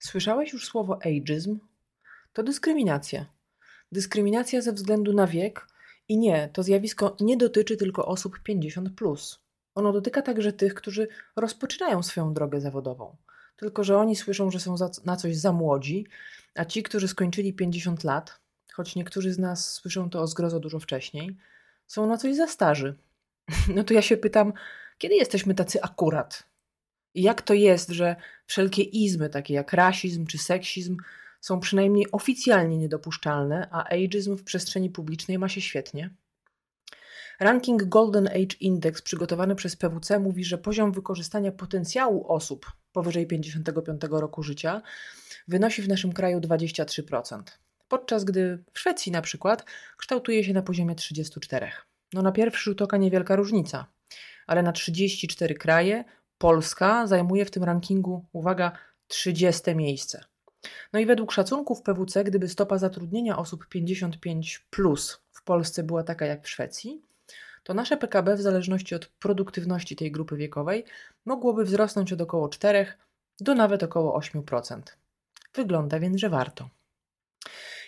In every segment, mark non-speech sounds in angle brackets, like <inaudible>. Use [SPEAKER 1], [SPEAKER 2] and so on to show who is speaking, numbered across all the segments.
[SPEAKER 1] Słyszałeś już słowo ageism? To dyskryminacja. Dyskryminacja ze względu na wiek i nie, to zjawisko nie dotyczy tylko osób 50. Plus. Ono dotyka także tych, którzy rozpoczynają swoją drogę zawodową. Tylko, że oni słyszą, że są na coś za młodzi, a ci, którzy skończyli 50 lat, choć niektórzy z nas słyszą to o zgrozo dużo wcześniej, są na coś za starzy. <laughs> No to ja się pytam, kiedy jesteśmy tacy akurat? Jak to jest, że wszelkie izmy, takie jak rasizm czy seksizm, są przynajmniej oficjalnie niedopuszczalne, a ageism w przestrzeni publicznej ma się świetnie? Ranking Golden Age Index przygotowany przez PWC mówi, że poziom wykorzystania potencjału osób powyżej 55 roku życia wynosi w naszym kraju 23%, podczas gdy w Szwecji na przykład kształtuje się na poziomie 34%. No na pierwszy rzut oka niewielka różnica, ale na 34 kraje Polska zajmuje w tym rankingu, uwaga, 30 miejsce. No i według szacunków PWC, gdyby stopa zatrudnienia osób 55 plus w Polsce była taka jak w Szwecji, to nasze PKB w zależności od produktywności tej grupy wiekowej mogłoby wzrosnąć od około 4 do nawet około 8%. Wygląda więc, że warto.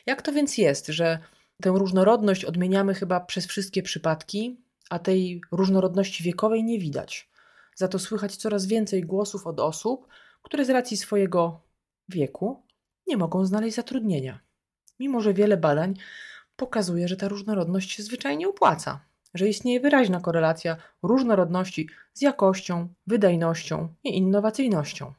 [SPEAKER 1] Jak to więc jest, że tę różnorodność odmieniamy chyba przez wszystkie przypadki, a tej różnorodności wiekowej nie widać? Za to słychać coraz więcej głosów od osób, które z racji swojego wieku nie mogą znaleźć zatrudnienia. Mimo, że wiele badań pokazuje, że ta różnorodność się zwyczajnie opłaca, że istnieje wyraźna korelacja różnorodności z jakością, wydajnością i innowacyjnością.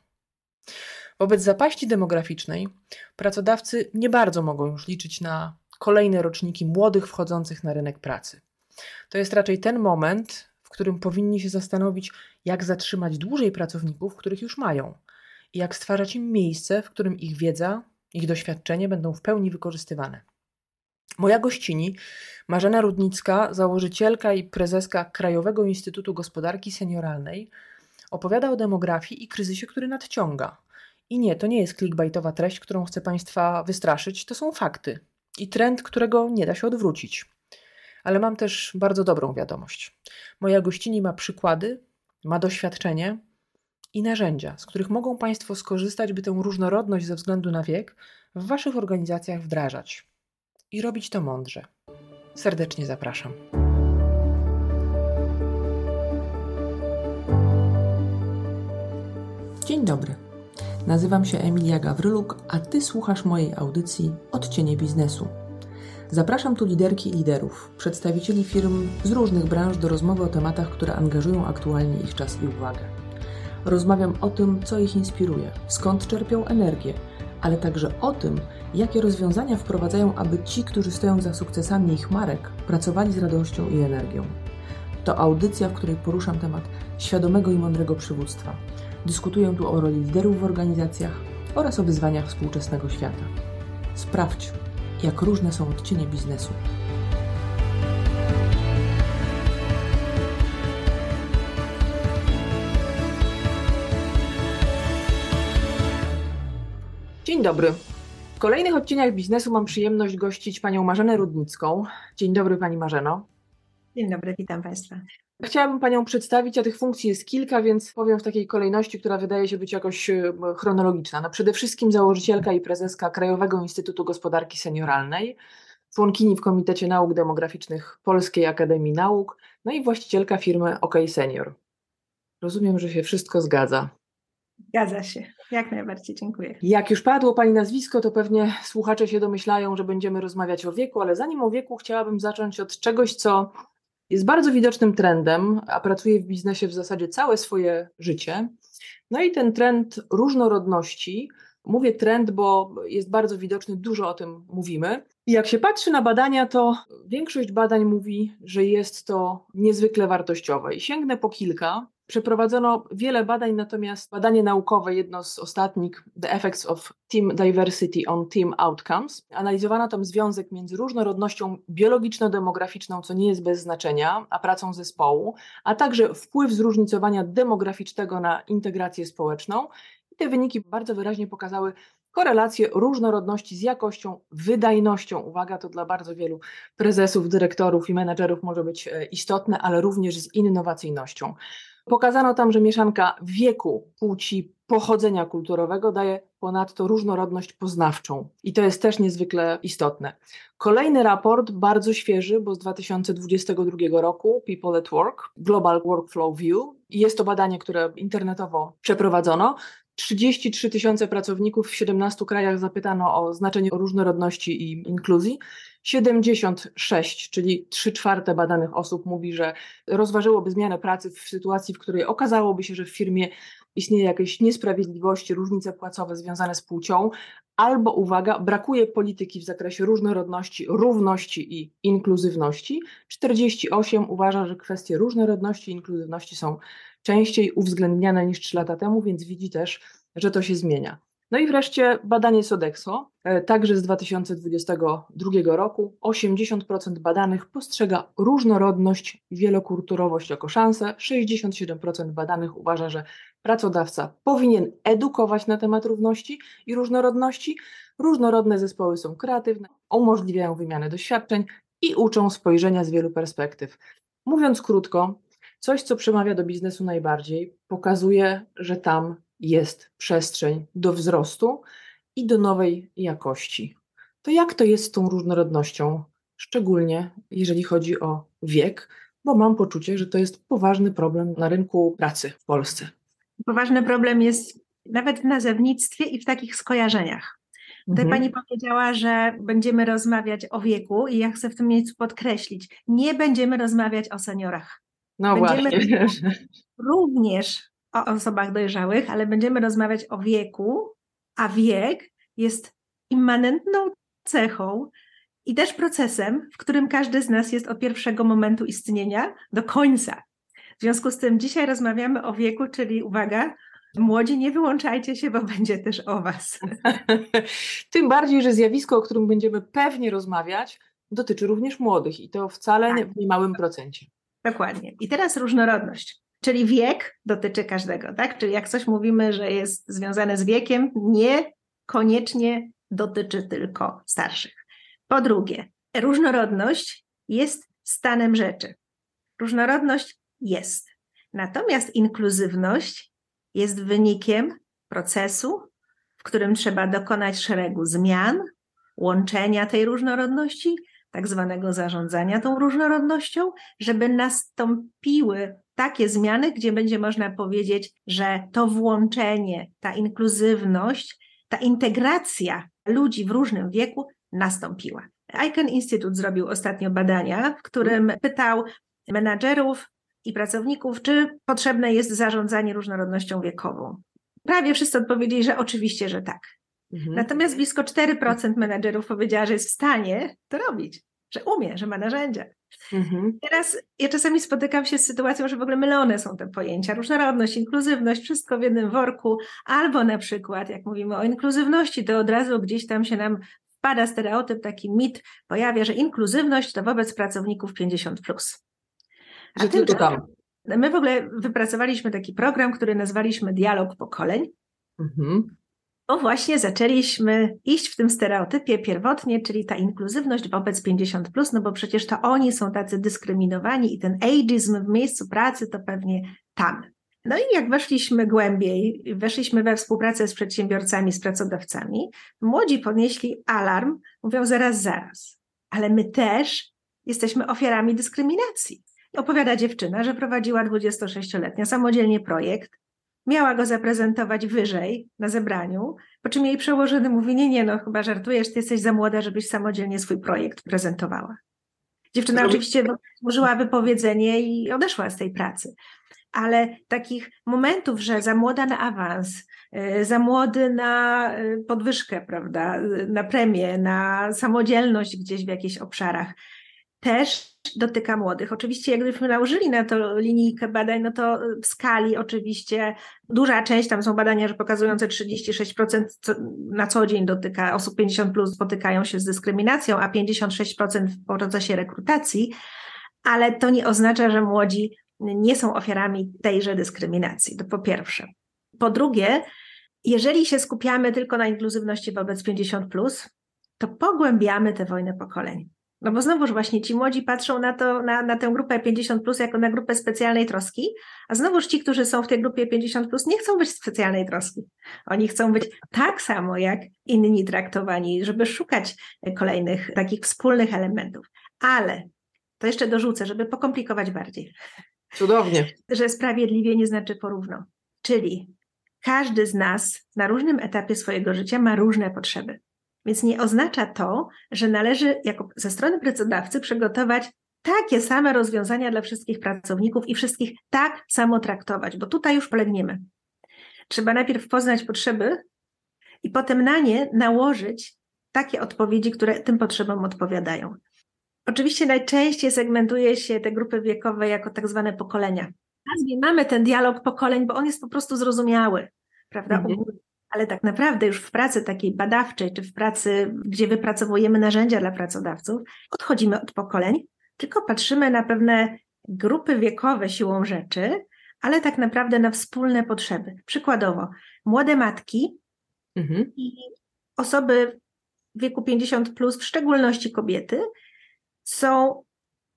[SPEAKER 1] Wobec zapaści demograficznej pracodawcy nie bardzo mogą już liczyć na kolejne roczniki młodych wchodzących na rynek pracy. To jest raczej ten moment, którym powinni się zastanowić, jak zatrzymać dłużej pracowników, których już mają, i jak stwarzać im miejsce, w którym ich wiedza, ich doświadczenie będą w pełni wykorzystywane. Moja gościni, Marzena Rudnicka, założycielka i prezeska Krajowego Instytutu Gospodarki Senioralnej, opowiada o demografii i kryzysie, który nadciąga. I nie, to nie jest clickbaitowa treść, którą chcę Państwa wystraszyć, to są fakty i trend, którego nie da się odwrócić. Ale mam też bardzo dobrą wiadomość. Moja gościni ma przykłady, ma doświadczenie i narzędzia, z których mogą Państwo skorzystać, by tę różnorodność ze względu na wiek w Waszych organizacjach wdrażać i robić to mądrze. Serdecznie zapraszam. Dzień dobry. Nazywam się Emilia Gawryluk, a Ty słuchasz mojej audycji Odcienie Biznesu. Zapraszam tu liderki i liderów, przedstawicieli firm z różnych branż do rozmowy o tematach, które angażują aktualnie ich czas i uwagę. Rozmawiam o tym, co ich inspiruje, skąd czerpią energię, ale także o tym, jakie rozwiązania wprowadzają, aby ci, którzy stoją za sukcesami ich marek, pracowali z radością i energią. To audycja, w której poruszam temat świadomego i mądrego przywództwa. Dyskutuję tu o roli liderów w organizacjach oraz o wyzwaniach współczesnego świata. Sprawdź, jak różne są odcienie biznesu. Dzień dobry. W kolejnych odcieniach biznesu mam przyjemność gościć panią Marzenę Rudnicką. Dzień dobry pani Marzeno.
[SPEAKER 2] Dzień dobry, witam państwa.
[SPEAKER 1] Chciałabym panią przedstawić, a tych funkcji jest kilka, więc powiem w takiej kolejności, która wydaje się być jakoś e, chronologiczna. No przede wszystkim założycielka i prezeska Krajowego Instytutu Gospodarki Senioralnej, członkini w Komitecie Nauk Demograficznych Polskiej Akademii Nauk, no i właścicielka firmy OK Senior. Rozumiem, że się wszystko zgadza.
[SPEAKER 2] Zgadza się, jak najbardziej, dziękuję.
[SPEAKER 1] Jak już padło Pani nazwisko, to pewnie słuchacze się domyślają, że będziemy rozmawiać o wieku, ale zanim o wieku, chciałabym zacząć od czegoś, co jest bardzo widocznym trendem, a pracuję w biznesie w zasadzie całe swoje życie. No i ten trend różnorodności, mówię trend, bo jest bardzo widoczny, dużo o tym mówimy. I jak się patrzy na badania, to większość badań mówi, że jest to niezwykle wartościowe. I sięgnę po kilka. Przeprowadzono wiele badań, natomiast badanie naukowe, jedno z ostatnich, The Effects of Team Diversity on Team Outcomes, analizowano tam związek między różnorodnością biologiczno-demograficzną, co nie jest bez znaczenia, a pracą zespołu, a także wpływ zróżnicowania demograficznego na integrację społeczną. I te wyniki bardzo wyraźnie pokazały korelację różnorodności z jakością, wydajnością. Uwaga, to dla bardzo wielu prezesów, dyrektorów i menedżerów może być e, istotne, ale również z innowacyjnością. Pokazano tam, że mieszanka wieku, płci, pochodzenia kulturowego daje ponadto różnorodność poznawczą. I to jest też niezwykle istotne. Kolejny raport, bardzo świeży, bo z 2022 roku, People at Work, Global Workflow View. Jest to badanie, które internetowo przeprowadzono. 33 tysiące pracowników w 17 krajach zapytano o znaczenie różnorodności i inkluzji. 76, czyli 3 czwarte badanych osób mówi, że rozważyłoby zmianę pracy w sytuacji, w której okazałoby się, że w firmie istnieje jakieś niesprawiedliwości, różnice płacowe związane z płcią, albo uwaga, brakuje polityki w zakresie różnorodności, równości i inkluzywności. 48 uważa, że kwestie różnorodności i inkluzywności są częściej uwzględniane niż 3 lata temu, więc widzi też, że to się zmienia. No i wreszcie badanie Sodexo, e, także z 2022 roku. 80% badanych postrzega różnorodność i wielokulturowość jako szansę. 67% badanych uważa, że pracodawca powinien edukować na temat równości i różnorodności. Różnorodne zespoły są kreatywne, umożliwiają wymianę doświadczeń i uczą spojrzenia z wielu perspektyw. Mówiąc krótko, coś, co przemawia do biznesu najbardziej, pokazuje, że tam jest przestrzeń do wzrostu i do nowej jakości. To jak to jest z tą różnorodnością, szczególnie jeżeli chodzi o wiek, bo mam poczucie, że to jest poważny problem na rynku pracy w Polsce.
[SPEAKER 2] Poważny problem jest nawet w nazewnictwie i w takich skojarzeniach. Tutaj mhm. pani powiedziała, że będziemy rozmawiać o wieku i ja chcę w tym miejscu podkreślić, nie będziemy rozmawiać o seniorach.
[SPEAKER 1] No będziemy
[SPEAKER 2] właśnie. Również o osobach dojrzałych, ale będziemy rozmawiać o wieku, a wiek jest immanentną cechą i też procesem, w którym każdy z nas jest od pierwszego momentu istnienia do końca. W związku z tym dzisiaj rozmawiamy o wieku, czyli uwaga, młodzi nie wyłączajcie się, bo <laughs> będzie też o Was. <laughs>
[SPEAKER 1] Tym bardziej, że zjawisko, o którym będziemy pewnie rozmawiać, dotyczy również młodych i to wcale tak. w niemałym procencie.
[SPEAKER 2] Dokładnie. I teraz różnorodność. Czyli wiek dotyczy każdego, tak? Czyli jak coś mówimy, że jest związane z wiekiem, niekoniecznie dotyczy tylko starszych. Po drugie, różnorodność jest stanem rzeczy. Różnorodność jest. Natomiast inkluzywność jest wynikiem procesu, w którym trzeba dokonać szeregu zmian, łączenia tej różnorodności, tak zwanego zarządzania tą różnorodnością, żeby nastąpiły takie zmiany, gdzie będzie można powiedzieć, że to włączenie, ta inkluzywność, ta integracja ludzi w różnym wieku nastąpiła. ICANN Institute zrobił ostatnio badania, w którym pytał menadżerów i pracowników, czy potrzebne jest zarządzanie różnorodnością wiekową. Prawie wszyscy odpowiedzieli, że oczywiście, że tak. Mhm. Natomiast blisko 4% menedżerów powiedziała, że jest w stanie to robić, że umie, że ma narzędzia. Mhm. Teraz ja czasami spotykam się z sytuacją, że w ogóle mylone są te pojęcia. Różnorodność, inkluzywność, wszystko w jednym worku, albo na przykład, jak mówimy o inkluzywności, to od razu gdzieś tam się nam wpada stereotyp, taki mit pojawia, że inkluzywność to wobec pracowników 50. Plus.
[SPEAKER 1] A że tylko tam.
[SPEAKER 2] My w ogóle wypracowaliśmy taki program, który nazwaliśmy Dialog Pokoleń. Mhm bo właśnie zaczęliśmy iść w tym stereotypie pierwotnie, czyli ta inkluzywność wobec 50, no bo przecież to oni są tacy dyskryminowani i ten ageism w miejscu pracy to pewnie tam. No i jak weszliśmy głębiej, weszliśmy we współpracę z przedsiębiorcami, z pracodawcami, młodzi podnieśli alarm, mówią zaraz, zaraz, ale my też jesteśmy ofiarami dyskryminacji. Opowiada dziewczyna, że prowadziła 26-letnia samodzielnie projekt, miała go zaprezentować wyżej na zebraniu, po czym jej przełożony mówi, nie, nie, no chyba żartujesz, ty jesteś za młoda, żebyś samodzielnie swój projekt prezentowała. Dziewczyna Robi... oczywiście złożyła wypowiedzenie i odeszła z tej pracy. Ale takich momentów, że za młoda na awans, y, za młody na y, podwyżkę, prawda, na premię, na samodzielność gdzieś w jakichś obszarach, też dotyka młodych. Oczywiście, jak gdybyśmy nałożyli na to linijkę badań, no to w skali oczywiście duża część, tam są badania, że pokazujące 36% na co dzień dotyka osób 50 plus spotykają się z dyskryminacją, a 56% w procesie rekrutacji, ale to nie oznacza, że młodzi nie są ofiarami tejże dyskryminacji. To po pierwsze. Po drugie, jeżeli się skupiamy tylko na inkluzywności wobec 50, plus, to pogłębiamy tę wojnę pokoleń No bo znowuż właśnie ci młodzi patrzą na to, na, na tę grupę 50 plus jako na grupę specjalnej troski, a znowuż ci, którzy są w tej grupie 50 plus nie chcą być specjalnej troski. Oni chcą być tak samo jak inni traktowani, żeby szukać kolejnych takich wspólnych elementów. Ale to jeszcze dorzucę, żeby pokomplikować bardziej.
[SPEAKER 1] Cudownie.
[SPEAKER 2] Że sprawiedliwie nie znaczy porówno. Czyli każdy z nas na różnym etapie swojego życia ma różne potrzeby. Więc nie oznacza to, że należy jako ze strony pracodawcy przygotować takie same rozwiązania dla wszystkich pracowników i wszystkich tak samo traktować, bo tutaj już polegniemy. Trzeba najpierw poznać potrzeby i potem na nie nałożyć takie odpowiedzi, które tym potrzebom odpowiadają. Oczywiście najczęściej segmentuje się te grupy wiekowe jako tak zwane pokolenia. Mamy ten dialog pokoleń, bo on jest po prostu zrozumiały, prawda? Mhm ale tak naprawdę już w pracy takiej badawczej, czy w pracy, gdzie wypracowujemy narzędzia dla pracodawców, odchodzimy od pokoleń, tylko patrzymy na pewne grupy wiekowe siłą rzeczy, ale tak naprawdę na wspólne potrzeby. Przykładowo, młode matki mhm. i osoby w wieku 50, plus, w szczególności kobiety, są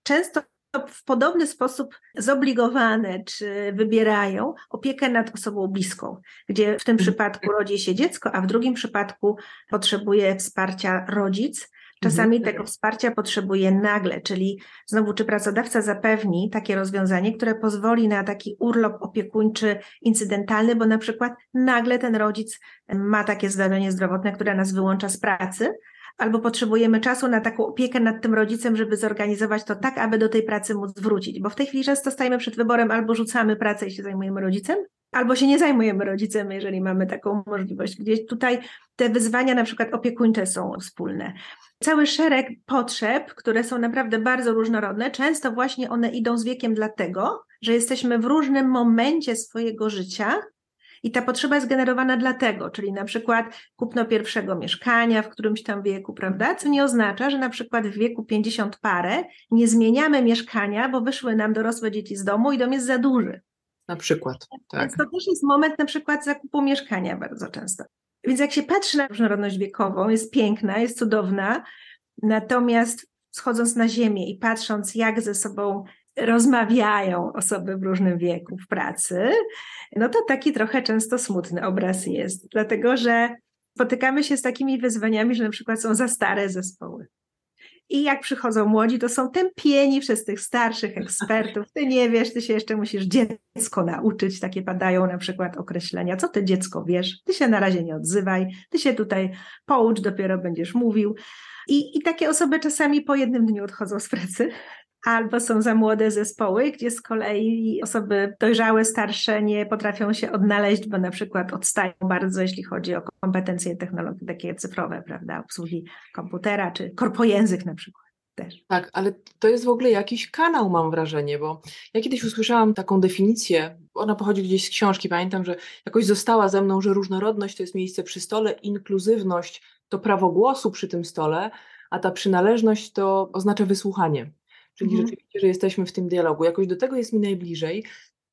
[SPEAKER 2] często w podobny sposób zobligowane czy wybierają opiekę nad osobą bliską, gdzie w tym przypadku rodzi się dziecko, a w drugim przypadku potrzebuje wsparcia rodzic. Czasami tego wsparcia potrzebuje nagle, czyli znowu, czy pracodawca zapewni takie rozwiązanie, które pozwoli na taki urlop opiekuńczy incydentalny, bo na przykład nagle ten rodzic ma takie zdarzenie zdrowotne, które nas wyłącza z pracy, albo potrzebujemy czasu na taką opiekę nad tym rodzicem, żeby zorganizować to tak, aby do tej pracy móc wrócić. Bo w tej chwili często stajemy przed wyborem albo rzucamy pracę i się zajmujemy rodzicem, albo się nie zajmujemy rodzicem, jeżeli mamy taką możliwość. Gdzieś tutaj te wyzwania, na przykład opiekuńcze, są wspólne. Cały szereg potrzeb, które są naprawdę bardzo różnorodne, często właśnie one idą z wiekiem, dlatego, że jesteśmy w różnym momencie swojego życia i ta potrzeba jest generowana dlatego, czyli na przykład kupno pierwszego mieszkania w którymś tam wieku, prawda? Co nie oznacza, że na przykład w wieku 50 parę nie zmieniamy mieszkania, bo wyszły nam dorosłe dzieci z domu i dom jest za duży.
[SPEAKER 1] Na przykład. Tak.
[SPEAKER 2] Więc to też jest moment na przykład zakupu mieszkania bardzo często. Więc jak się patrzy na różnorodność wiekową, jest piękna, jest cudowna, natomiast schodząc na ziemię i patrząc, jak ze sobą rozmawiają osoby w różnym wieku w pracy, no to taki trochę często smutny obraz jest, dlatego że spotykamy się z takimi wyzwaniami, że na przykład są za stare zespoły. I jak przychodzą młodzi, to są tępieni przez tych starszych ekspertów. Ty nie wiesz, ty się jeszcze musisz dziecko nauczyć. Takie padają na przykład określenia. Co ty dziecko wiesz? Ty się na razie nie odzywaj, ty się tutaj poucz, dopiero będziesz mówił. I, I takie osoby czasami po jednym dniu odchodzą z pracy, albo są za młode zespoły, gdzie z kolei osoby dojrzałe, starsze nie potrafią się odnaleźć, bo na przykład odstają bardzo, jeśli chodzi o kompetencje technologii takie cyfrowe, prawda, obsługi komputera czy korpojęzyk na przykład. Też.
[SPEAKER 1] Tak, ale to jest w ogóle jakiś kanał, mam wrażenie, bo ja kiedyś usłyszałam taką definicję, ona pochodzi gdzieś z książki, pamiętam, że jakoś została ze mną, że różnorodność to jest miejsce przy stole, inkluzywność to prawo głosu przy tym stole, a ta przynależność to oznacza wysłuchanie czyli mhm. rzeczywiście, że jesteśmy w tym dialogu. Jakoś do tego jest mi najbliżej.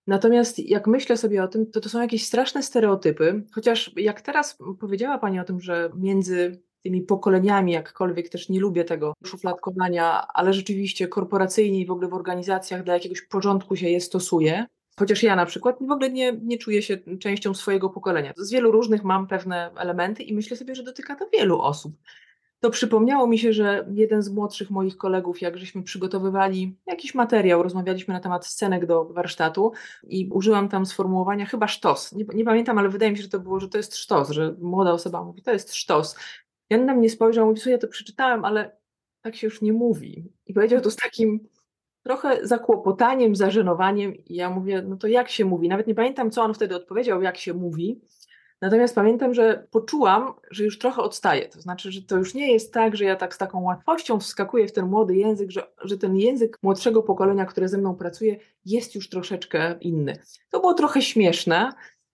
[SPEAKER 1] Natomiast jak myślę sobie o tym, to to są jakieś straszne stereotypy, chociaż jak teraz powiedziała Pani o tym, że między tymi pokoleniami, jakkolwiek też nie lubię tego szufladkowania, ale rzeczywiście korporacyjnie i w ogóle w organizacjach dla jakiegoś porządku się je stosuje. Chociaż ja na przykład w ogóle nie, nie czuję się częścią swojego pokolenia. Z wielu różnych mam pewne elementy i myślę sobie, że dotyka to wielu osób to przypomniało mi się, że jeden z młodszych moich kolegów, jak żeśmy przygotowywali jakiś materiał, rozmawialiśmy na temat scenek do warsztatu i użyłam tam sformułowania chyba sztos. Nie, nie, pamiętam, ale wydaje mi się, że to było, że to jest sztos, że młoda osoba mówi, to jest sztos. On na mnie spojrzał, mówi, ja to przeczytałem, ale tak się już nie mówi. I powiedział to z takim trochę zakłopotaniem, zażenowaniem i ja mówię, no to jak się mówi? Nawet nie pamiętam, co on wtedy odpowiedział, jak się mówi, Natomiast pamiętam, że poczułam, że już trochę odstaję. To znaczy, że to już nie jest tak, że ja tak z taką łatwością wskakuję w ten młody język, że, że ten język młodszego pokolenia, które ze mną pracuje, jest już troszeczkę inny. To było trochę śmieszne,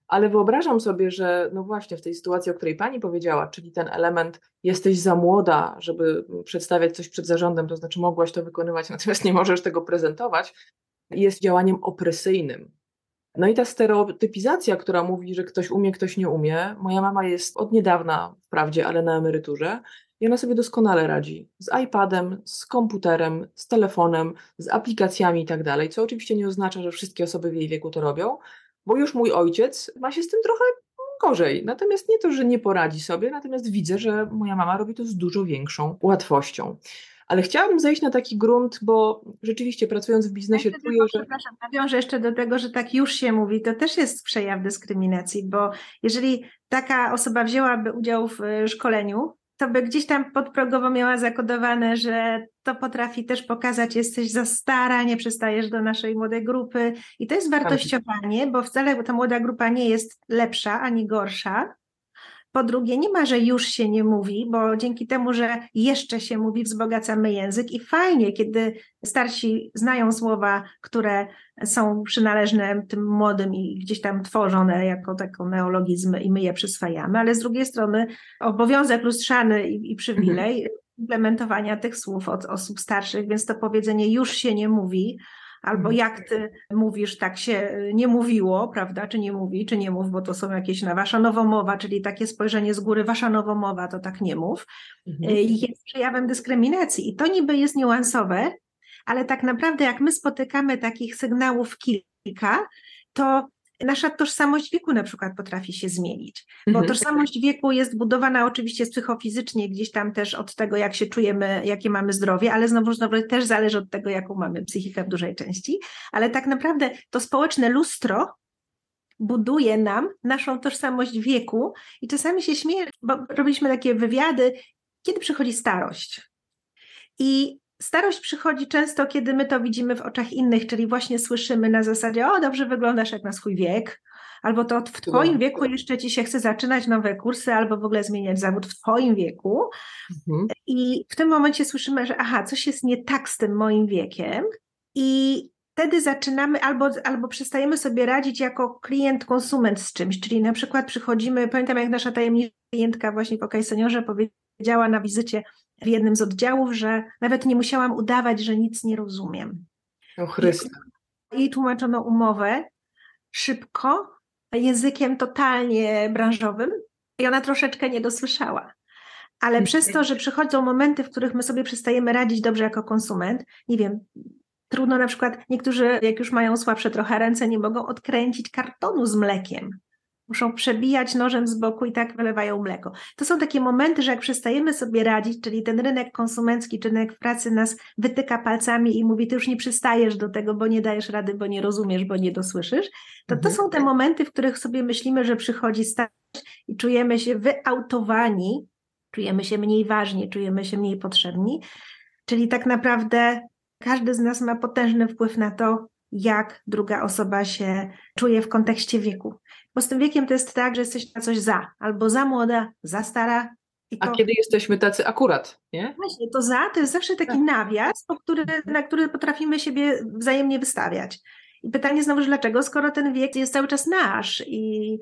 [SPEAKER 1] ale wyobrażam sobie, że no właśnie w tej sytuacji, o której pani powiedziała, czyli ten element jesteś za młoda, żeby przedstawiać coś przed zarządem, to znaczy mogłaś to wykonywać, <laughs> natomiast nie możesz tego prezentować, jest działaniem opresyjnym No i ta stereotypizacja, która mówi, że ktoś umie, ktoś nie umie. Moja mama jest od niedawna, wprawdzie, ale na emeryturze. I ona sobie doskonale radzi z iPadem, z komputerem, z telefonem, z aplikacjami i tak dalej, co oczywiście nie oznacza, że wszystkie osoby w jej wieku to robią, bo już mój ojciec ma się z tym trochę gorzej. Natomiast nie to, że nie poradzi sobie, natomiast widzę, że moja mama robi to z dużo większą łatwością. Ale chciałabym zejść na taki grunt, bo rzeczywiście pracując w biznesie
[SPEAKER 2] ja czuję, że... Przepraszam, nawiążę jeszcze do tego, że tak już się mówi, to też jest przejaw dyskryminacji, bo jeżeli taka osoba wzięłaby udział w e, szkoleniu, to by gdzieś tam podprogowo miała zakodowane, że to potrafi też pokazać, jesteś za stara, nie przystajesz do naszej młodej grupy. I to jest wartościowanie, bo wcale ta młoda grupa nie jest lepsza ani gorsza, po drugie, nie ma, że już się nie mówi, bo dzięki temu, że jeszcze się mówi, wzbogacamy język i fajnie, kiedy starsi znają słowa, które są przynależne tym młodym i gdzieś tam tworzone jako taką neologizmy i my je przyswajamy, ale z drugiej strony obowiązek lustrzany i, i przywilej mhm. implementowania tych słów od osób starszych, więc to powiedzenie już się nie mówi, albo mhm. jak ty mówisz, tak się y, nie mówiło, prawda, czy nie mówi, czy nie mów, bo to są jakieś na wasza nowomowa, czyli takie spojrzenie z góry, wasza nowomowa, to tak nie mów, mhm. Y, jest przejawem dyskryminacji i to niby jest niuansowe, ale tak naprawdę jak my spotykamy takich sygnałów kilka, to nasza tożsamość wieku na przykład potrafi się zmienić, bo mhm. tożsamość wieku jest budowana oczywiście psychofizycznie, gdzieś tam też od tego, jak się czujemy, jakie mamy zdrowie, ale znowu, znowu też zależy od tego, jaką mamy psychikę w dużej części, ale tak naprawdę to społeczne lustro buduje nam naszą tożsamość wieku i czasami się śmieję, bo robiliśmy takie wywiady, kiedy przychodzi starość. I Starość przychodzi często, kiedy my to widzimy w oczach innych, czyli właśnie słyszymy na zasadzie, o dobrze wyglądasz jak na swój wiek, albo to w twoim wieku jeszcze ci się chce zaczynać nowe kursy, albo w ogóle zmieniać zawód w twoim wieku. Mhm. I w tym momencie słyszymy, że aha, coś jest nie tak z tym moim wiekiem i wtedy zaczynamy albo, albo przestajemy sobie radzić jako klient, konsument z czymś, czyli na przykład przychodzimy, pamiętam jak nasza tajemnicza klientka właśnie w OK Seniorze powiedziała na wizycie, w jednym z oddziałów, że nawet nie musiałam udawać, że nic nie rozumiem.
[SPEAKER 1] O Chryste.
[SPEAKER 2] Jej tłumaczono umowę szybko, językiem totalnie branżowym i ona troszeczkę nie dosłyszała. Ale mhm. przez to, że przychodzą momenty, w których my sobie przestajemy radzić dobrze jako konsument, nie wiem, trudno na przykład, niektórzy jak już mają słabsze trochę ręce, nie mogą odkręcić kartonu z mlekiem muszą przebijać nożem z boku i tak wylewają mleko. To są takie momenty, że jak przestajemy sobie radzić, czyli ten rynek konsumencki czy rynek pracy nas wytyka palcami i mówi, ty już nie przystajesz do tego, bo nie dajesz rady, bo nie rozumiesz, bo nie dosłyszysz, to to mhm. są te momenty, w których sobie myślimy, że przychodzi starość i czujemy się wyautowani, czujemy się mniej ważni, czujemy się mniej potrzebni, czyli tak naprawdę każdy z nas ma potężny wpływ na to, jak druga osoba się czuje w kontekście wieku. Bo z tym wiekiem to jest tak, że jesteś na coś za, albo za młoda, za stara.
[SPEAKER 1] To... A kiedy jesteśmy tacy akurat, nie?
[SPEAKER 2] Właśnie, to za to jest zawsze taki tak. nawias, który, na który potrafimy siebie wzajemnie wystawiać. I pytanie znowu, dlaczego, skoro ten wiek jest cały czas nasz i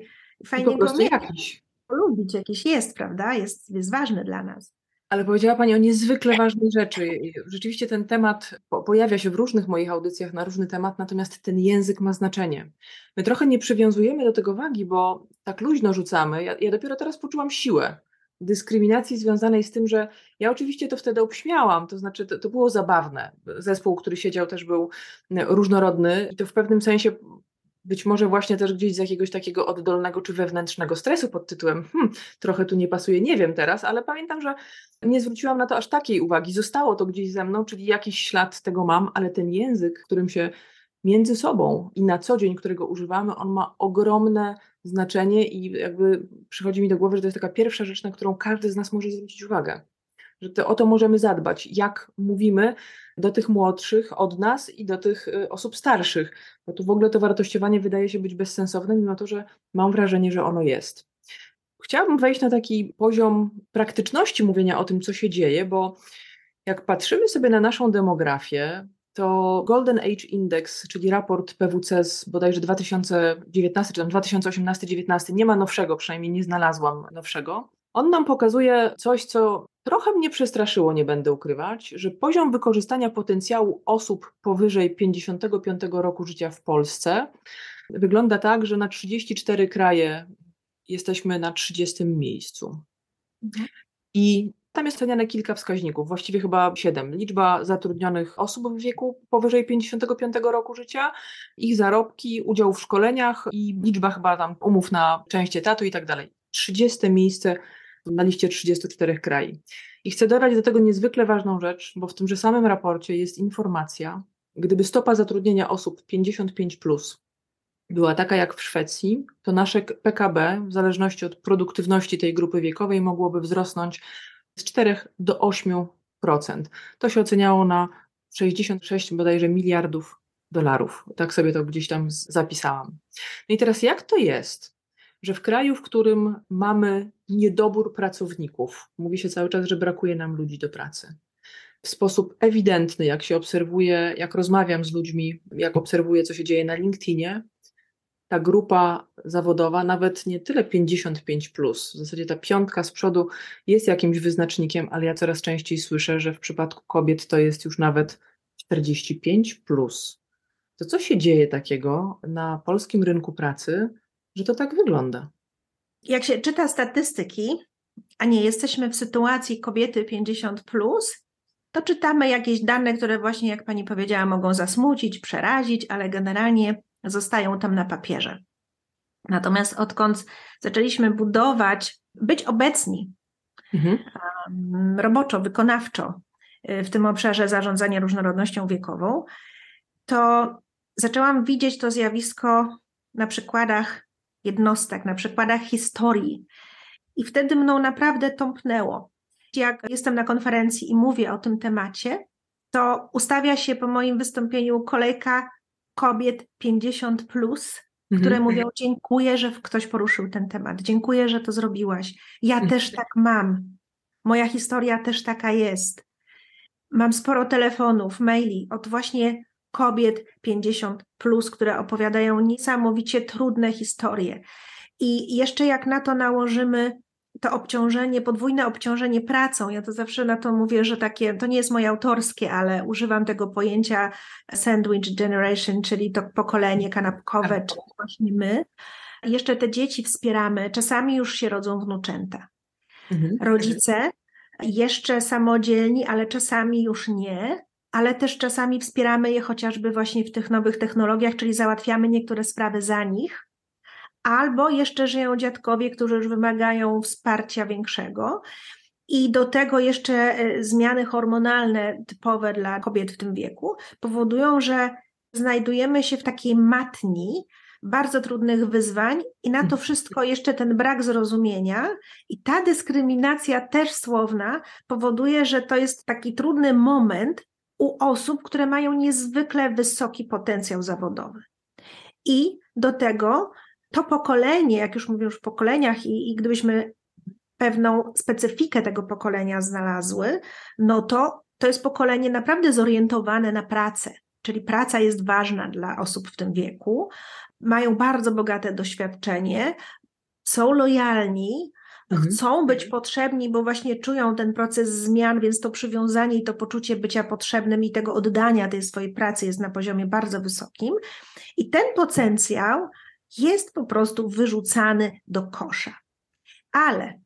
[SPEAKER 2] fajnie
[SPEAKER 1] I po go jakiś.
[SPEAKER 2] lubić, jakiś jest, prawda? Jest, jest ważny dla nas.
[SPEAKER 1] Ale powiedziała Pani o niezwykle ważnej rzeczy. Rzeczywiście ten temat pojawia się w różnych moich audycjach na różny temat, natomiast ten język ma znaczenie. My trochę nie przywiązujemy do tego wagi, bo tak luźno rzucamy. Ja, ja dopiero teraz poczułam siłę dyskryminacji związanej z tym, że ja oczywiście to wtedy obśmiałam, to znaczy to, to było zabawne. Zespół, który siedział też był różnorodny i to w pewnym sensie być może właśnie też gdzieś z jakiegoś takiego oddolnego czy wewnętrznego stresu pod tytułem hmm, trochę tu nie pasuje, nie wiem teraz, ale pamiętam, że nie zwróciłam na to aż takiej uwagi. Zostało to gdzieś ze mną, czyli jakiś ślad tego mam, ale ten język, którym się między sobą i na co dzień, którego używamy, on ma ogromne znaczenie i jakby przychodzi mi do głowy, że to jest taka pierwsza rzecz, na którą każdy z nas może zwrócić uwagę. Że to, o to możemy zadbać, jak mówimy do tych młodszych od nas i do tych y, osób starszych, bo tu w ogóle to wartościowanie wydaje się być bezsensowne, mimo to, że mam wrażenie, że ono jest. Chciałabym wejść na taki poziom praktyczności mówienia o tym, co się dzieje, bo jak patrzymy sobie na naszą demografię, to Golden Age Index, czyli raport PWC z bodajże 2019 czy tam 2018-19, nie ma nowszego, przynajmniej nie znalazłam nowszego. On nam pokazuje coś, co trochę mnie przestraszyło, nie będę ukrywać, że poziom wykorzystania potencjału osób powyżej 55 roku życia w Polsce wygląda tak, że na 34 kraje jesteśmy na 30 miejscu. Mhm. I tam jest oceniane kilka wskaźników, właściwie chyba siedem. Liczba zatrudnionych osób w wieku powyżej 55 roku życia, ich zarobki, udział w szkoleniach i liczba chyba tam umów na część etatu i tak dalej. 30 miejsce na liście 34 krajów. I chcę dodać do tego niezwykle ważną rzecz, bo w tymże samym raporcie jest informacja, gdyby stopa zatrudnienia osób 55 plus była taka jak w Szwecji, to nasze PKB, w zależności od produktywności tej grupy wiekowej, mogłoby wzrosnąć z 4 do 8%. To się oceniało na 66 bodajże miliardów dolarów. Tak sobie to gdzieś tam zapisałam. No i teraz jak to jest, że w kraju, w którym mamy niedobór pracowników, mówi się cały czas, że brakuje nam ludzi do pracy. W sposób ewidentny, jak się obserwuje, jak rozmawiam z ludźmi, jak obserwuję, co się dzieje na LinkedInie, ta grupa zawodowa, nawet nie tyle 55, plus, w zasadzie ta piątka z przodu jest jakimś wyznacznikiem, ale ja coraz częściej słyszę, że w przypadku kobiet to jest już nawet 45. Plus. To co się dzieje takiego na polskim rynku pracy, że to tak wygląda?
[SPEAKER 2] Jak się czyta statystyki, a nie jesteśmy w sytuacji kobiety 50, plus, to czytamy jakieś dane, które właśnie, jak pani powiedziała, mogą zasmucić, przerazić, ale generalnie zostają tam na papierze. Natomiast odkąd zaczęliśmy budować, być obecni mhm. roboczo, wykonawczo y, w tym obszarze zarządzania różnorodnością wiekową, to zaczęłam widzieć to zjawisko na przykładach jednostek, na przykładach historii. I wtedy mną naprawdę tąpnęło. Jak jestem na konferencji i mówię o tym temacie, to ustawia się po moim wystąpieniu kolejka kobiet 50 plus, które mhm. mówią: Dziękuję, że ktoś poruszył ten temat, dziękuję, że to zrobiłaś. Ja mhm. też tak mam. Moja historia też taka jest. Mam sporo telefonów, maili od właśnie kobiet 50, plus, które opowiadają niesamowicie trudne historie. I jeszcze jak na to nałożymy to obciążenie, podwójne obciążenie pracą, ja to zawsze na to mówię, że takie, to nie jest moje autorskie, ale używam tego pojęcia sandwich generation, czyli to pokolenie kanapkowe, tak. czyli właśnie my. Jeszcze te dzieci wspieramy, czasami już się rodzą wnuczęta. Mhm. Rodzice jeszcze samodzielni, ale czasami już nie, ale też czasami wspieramy je chociażby właśnie w tych nowych technologiach, czyli załatwiamy niektóre sprawy za nich, albo jeszcze żyją dziadkowie, którzy już wymagają wsparcia większego. I do tego jeszcze e, zmiany hormonalne typowe dla kobiet w tym wieku powodują, że znajdujemy się w takiej matni bardzo trudnych wyzwań, i na to mhm. wszystko jeszcze ten brak zrozumienia i ta dyskryminacja też słowna powoduje, że to jest taki trudny moment u osób, które mają niezwykle wysoki potencjał zawodowy. I do tego to pokolenie, jak już mówię już w pokoleniach, i, i gdybyśmy pewną specyfikę tego pokolenia znalazły, no to to jest pokolenie naprawdę zorientowane na pracę, czyli praca jest ważna dla osób w tym wieku, mają bardzo bogate doświadczenie, są lojalni, mhm. chcą być potrzebni, bo właśnie czują ten proces zmian, więc to przywiązanie i to poczucie bycia potrzebnym i tego oddania tej swojej pracy jest na poziomie bardzo wysokim. I ten potencjał jest po prostu wyrzucany do kosza. Ale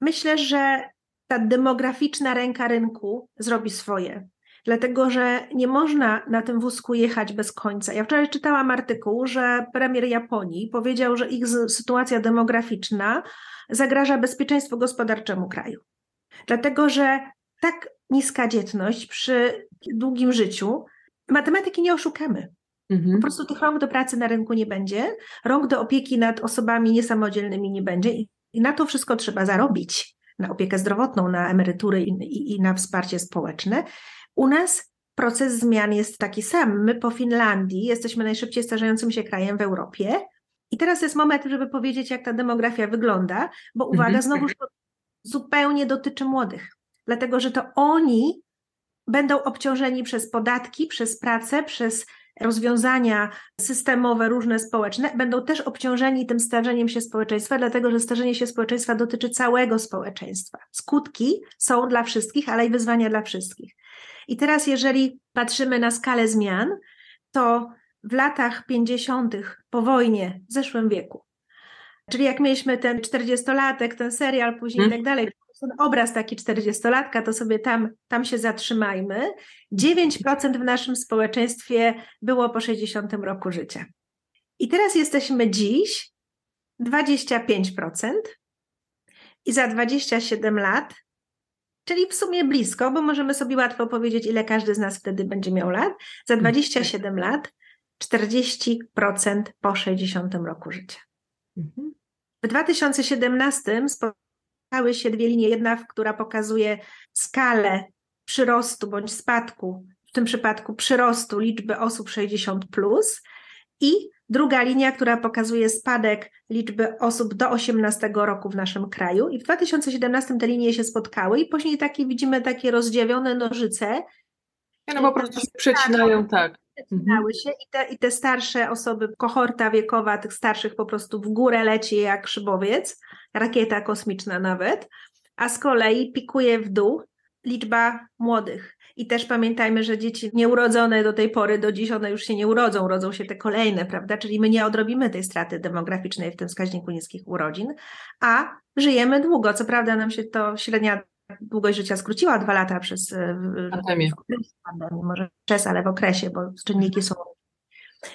[SPEAKER 2] myślę, że ta demograficzna ręka rynku zrobi swoje. Dlatego, że nie można na tym wózku jechać bez końca. Ja wczoraj czytałam artykuł, że premier Japonii powiedział, że ich sytuacja demograficzna zagraża bezpieczeństwu gospodarczemu kraju. Dlatego, że tak niska dzietność przy długim życiu, matematyki nie oszukamy. Mhm. Po prostu tych rąk do pracy na rynku nie będzie, rąk do opieki nad osobami niesamodzielnymi nie będzie i, na to wszystko trzeba zarobić. Na opiekę zdrowotną, na emerytury i, i, i na wsparcie społeczne. U nas proces zmian jest taki sam. My po Finlandii jesteśmy najszybciej starzejącym się krajem w Europie. I teraz jest moment, żeby powiedzieć, jak ta demografia wygląda, bo uwaga, mhm. znowu to zupełnie dotyczy młodych, dlatego że to oni będą obciążeni przez podatki, przez pracę, przez rozwiązania systemowe, różne społeczne, będą też obciążeni tym starzeniem się społeczeństwa, dlatego że starzenie się społeczeństwa dotyczy całego społeczeństwa. Skutki są dla wszystkich, ale i wyzwania dla wszystkich. I teraz, jeżeli patrzymy na skalę zmian, to w latach 50. po wojnie, w zeszłym wieku. Czyli jak mieliśmy ten 40-latek, ten serial później hmm. i tak dalej, ten obraz taki 40-latka, to sobie tam, tam się zatrzymajmy. 9% w naszym społeczeństwie było po 60 roku życia. I teraz jesteśmy dziś 25% i za 27 lat, czyli w sumie blisko, bo możemy sobie łatwo powiedzieć, ile każdy z nas wtedy będzie miał lat, za 27 mhm. lat 40% po 60 roku życia. Mhm. W 2017 spotkały się dwie linie. Jedna, która pokazuje skalę przyrostu bądź spadku, w tym przypadku przyrostu liczby osób 60, plus, i druga linia, która pokazuje spadek liczby osób do 18 roku w naszym kraju. I w 2017 te linie się spotkały, i później takie widzimy takie rozdziawione nożyce.
[SPEAKER 1] Ja no po prostu się przecinają, tak
[SPEAKER 2] przecinały mhm. się i te, i te starsze osoby, kohorta wiekowa tych starszych po prostu w górę leci jak szybowiec, rakieta kosmiczna nawet, a z kolei pikuje w dół liczba młodych. I też pamiętajmy, że dzieci nieurodzone do tej pory, do dziś one już się nie urodzą, rodzą się te kolejne, prawda? Czyli my nie odrobimy tej straty demograficznej w tym wskaźniku niskich urodzin, a żyjemy długo. Co prawda nam się to średnia długość życia skróciła dwa lata przez e, pandemię. pandemię, może przez, ale w okresie, bo czynniki są.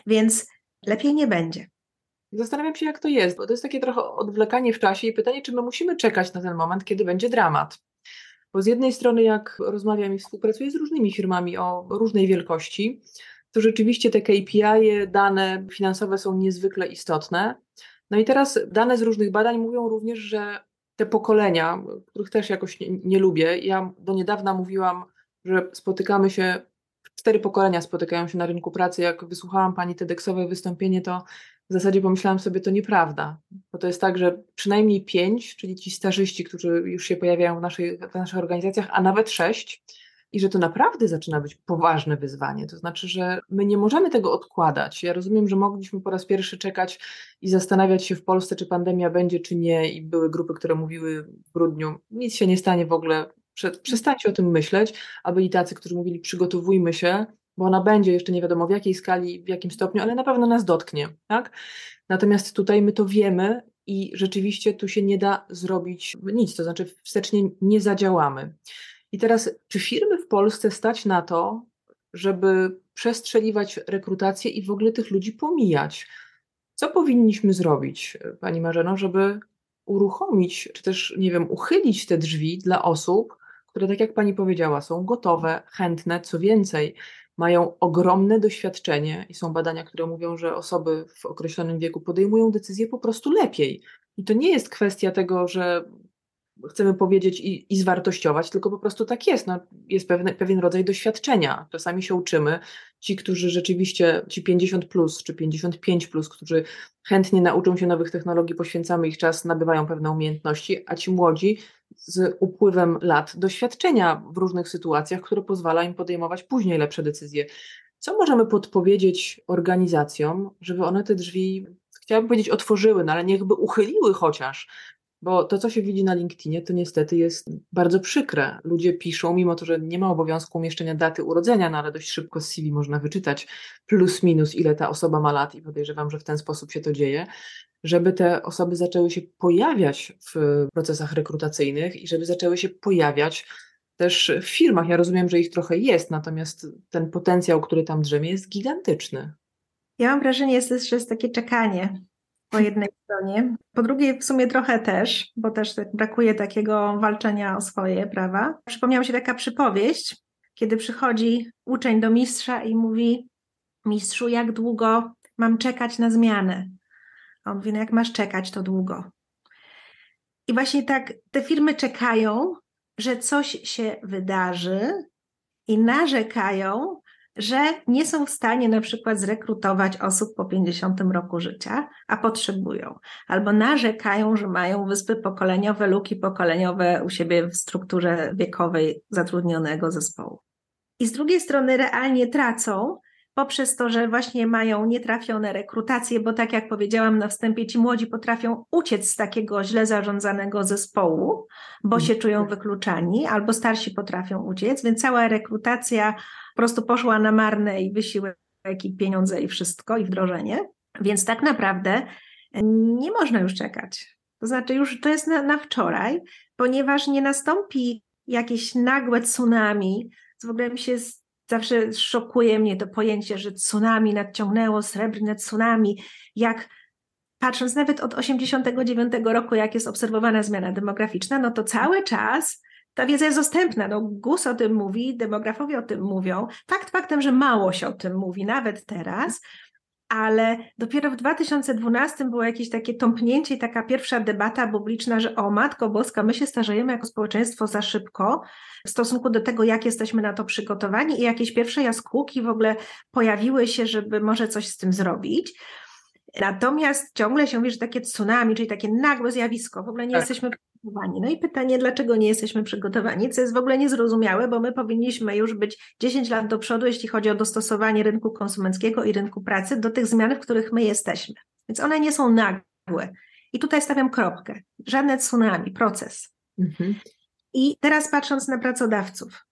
[SPEAKER 2] Więc lepiej nie będzie.
[SPEAKER 1] Zastanawiam się, jak to jest, bo to jest takie trochę odwlekanie w czasie i pytanie, czy my musimy czekać na ten moment, kiedy będzie dramat. Bo z jednej strony, jak rozmawiam i współpracuję z różnymi firmami o różnej wielkości, to rzeczywiście te KPI, dane finansowe są niezwykle istotne. No i teraz dane z różnych badań mówią również, że te pokolenia, których też jakoś nie, nie, lubię. Ja do niedawna mówiłam, że spotykamy się, cztery pokolenia spotykają się na rynku pracy. Jak wysłuchałam pani TEDxowe wystąpienie, to w zasadzie pomyślałam sobie, to nieprawda. Bo to jest tak, że przynajmniej pięć, czyli ci starzyści, którzy już się pojawiają w, naszej, w naszych organizacjach, a nawet sześć, i że to naprawdę zaczyna być poważne wyzwanie. To znaczy, że my nie możemy tego odkładać. Ja rozumiem, że mogliśmy po raz pierwszy czekać i zastanawiać się w Polsce, czy pandemia będzie, czy nie, i były grupy, które mówiły w grudniu, nic się nie stanie w ogóle, przestańcie o tym myśleć, a byli tacy, którzy mówili, przygotowujmy się, bo ona będzie jeszcze nie wiadomo w jakiej skali, w jakim stopniu, ale na pewno nas dotknie. Tak? Natomiast tutaj my to wiemy i rzeczywiście tu się nie da zrobić nic, to znaczy wstecznie nie zadziałamy. I teraz, czy firmy w Polsce stać na to, żeby przestrzeliwać rekrutację i w ogóle tych ludzi pomijać? Co powinniśmy zrobić, Pani Marzeno, żeby uruchomić, czy też, nie wiem, uchylić te drzwi dla osób, które, tak jak Pani powiedziała, są gotowe, chętne, co więcej, mają ogromne doświadczenie i są badania, które mówią, że osoby w określonym wieku podejmują decyzje po prostu lepiej. I to nie jest kwestia tego, że chcemy powiedzieć i, i zwartościować, tylko po prostu tak jest. No, jest pewne, pewien rodzaj doświadczenia. Czasami się uczymy. Ci, którzy rzeczywiście, ci 50 plus czy 55 plus, którzy chętnie nauczą się nowych technologii, poświęcamy ich czas, nabywają pewne umiejętności, a ci młodzi z upływem lat doświadczenia w różnych sytuacjach, które pozwala im podejmować później lepsze decyzje. Co możemy podpowiedzieć organizacjom, żeby one te drzwi, chciałabym powiedzieć, otworzyły, no ale niechby uchyliły chociaż bo to, co się widzi na LinkedInie, to niestety jest bardzo przykre. Ludzie piszą, mimo to, że nie ma obowiązku umieszczenia daty urodzenia, no ale dość szybko z CV można wyczytać plus minus, ile ta osoba ma lat i podejrzewam, że w ten sposób się to dzieje, żeby te osoby zaczęły się pojawiać w procesach rekrutacyjnych i żeby zaczęły się pojawiać też w firmach. Ja rozumiem, że ich trochę jest, natomiast ten potencjał, który tam drzemie, jest gigantyczny.
[SPEAKER 2] Ja mam wrażenie, że jest takie czekanie po jednej stronie. Po drugiej w sumie trochę też, bo też brakuje takiego walczenia o swoje prawa. Przypomniała się taka przypowieść, kiedy przychodzi uczeń do mistrza i mówi mistrzu, jak długo mam czekać na zmianę? A on mówi, no jak masz czekać, to długo. I właśnie tak te firmy czekają, że coś się wydarzy i narzekają, że nie są w stanie na przykład zrekrutować osób po 50 roku życia, a potrzebują, albo narzekają, że mają wyspy pokoleniowe, luki pokoleniowe u siebie w strukturze wiekowej zatrudnionego zespołu. I z drugiej strony realnie tracą, poprzez to, że właśnie mają nietrafione rekrutacje, bo tak jak powiedziałam na wstępie, ci młodzi potrafią uciec z takiego źle zarządzanego zespołu, bo się czują wykluczani, albo starsi potrafią uciec, więc cała rekrutacja po prostu poszła na marne i wysiłek ekip, pieniądze i wszystko, i wdrożenie. Więc tak naprawdę nie można już czekać. To znaczy, już to jest na, na wczoraj, ponieważ nie nastąpi jakieś nagłe tsunami. W ogóle mi się zawsze szokuje mnie to pojęcie, że tsunami nadciągnęło, srebrne tsunami, jak patrząc nawet od 89 roku, jak jest obserwowana zmiana demograficzna, no to cały czas ta wiedza jest dostępna. No, GUS o tym mówi, demografowie o tym mówią. Fakt faktem, że mało się o tym mówi, nawet teraz, ale dopiero w 2012 było jakieś takie tąpnięcie i taka pierwsza debata publiczna, że o Matko Boska, my się starzejemy jako społeczeństwo za szybko w stosunku do tego, jak jesteśmy na to przygotowani i jakieś pierwsze jaskółki w ogóle pojawiły się, żeby może coś z tym zrobić. Natomiast ciągle się mówi, że takie tsunami, czyli takie nagłe zjawisko, w ogóle nie tak. jesteśmy przygotowani. No i pytanie, dlaczego nie jesteśmy przygotowani, co jest w ogóle niezrozumiałe, bo my powinniśmy już być 10 lat do przodu, jeśli chodzi o dostosowanie rynku konsumenckiego i rynku pracy do tych zmian, w których my jesteśmy. Więc one nie są nagłe. I tutaj stawiam kropkę. Żadne tsunami, proces. Mhm. I teraz patrząc na pracodawców,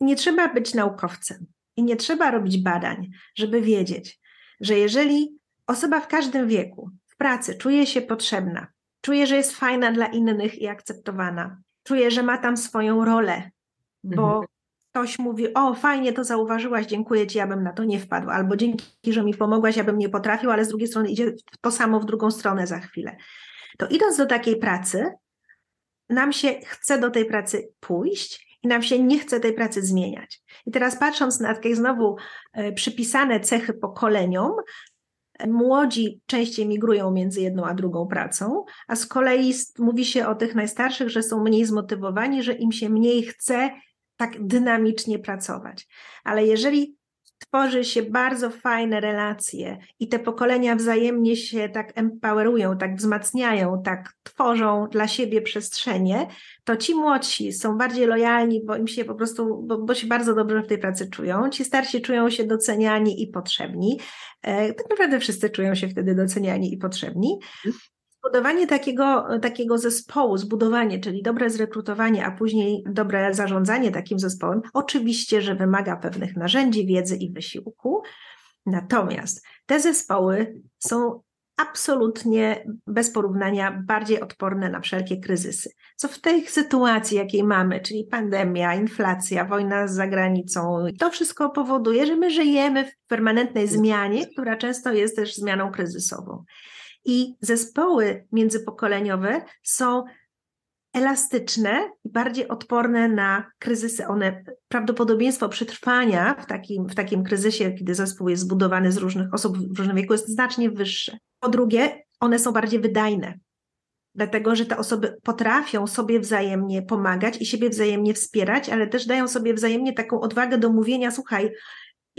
[SPEAKER 2] nie trzeba być naukowcem i nie trzeba robić badań, żeby wiedzieć, że jeżeli osoba w każdym wieku w pracy czuje się potrzebna, czuje, że jest fajna dla innych i akceptowana, czuje, że ma tam swoją rolę, bo mhm. ktoś mówi: O, fajnie to zauważyłaś, dziękuję ci, ja bym na to nie wpadł, albo dzięki, że mi pomogłaś, ja bym nie potrafił, ale z drugiej strony idzie to samo w drugą stronę za chwilę. To idąc do takiej pracy, nam się chce do tej pracy pójść i nam się nie chce tej pracy zmieniać. I teraz patrząc na takie znowu e, przypisane cechy pokoleniom, Młodzi częściej migrują między jedną a drugą pracą, a z kolei mówi się o tych najstarszych, że są mniej zmotywowani, że im się mniej chce tak dynamicznie pracować. Ale jeżeli tworzy się bardzo fajne relacje i te pokolenia wzajemnie się tak empowerują, tak wzmacniają, tak tworzą dla siebie przestrzenie, to ci młodsi są bardziej lojalni, bo im się po prostu, bo, bo się bardzo dobrze w tej pracy czują. Ci starsi czują się doceniani i potrzebni. E, tak naprawdę wszyscy czują się wtedy doceniani i potrzebni. Zbudowanie takiego, takiego zespołu, zbudowanie, czyli dobre zrekrutowanie, a później dobre zarządzanie takim zespołem, oczywiście, że wymaga pewnych narzędzi, wiedzy i wysiłku. Natomiast te zespoły są absolutnie bez porównania bardziej odporne na wszelkie kryzysy. Co w tej sytuacji, jakiej mamy, czyli pandemia, inflacja, wojna z zagranicą, to wszystko powoduje, że my żyjemy w permanentnej zmianie, która często jest też zmianą kryzysową. I zespoły międzypokoleniowe są elastyczne i bardziej odporne na kryzysy. One, prawdopodobieństwo przetrwania w takim, w takim kryzysie, kiedy zespół jest zbudowany z różnych osób w różnym wieku, jest znacznie wyższe. Po drugie, one są bardziej wydajne, dlatego że te osoby potrafią sobie wzajemnie pomagać i siebie wzajemnie wspierać, ale też dają sobie wzajemnie taką odwagę do mówienia: Słuchaj,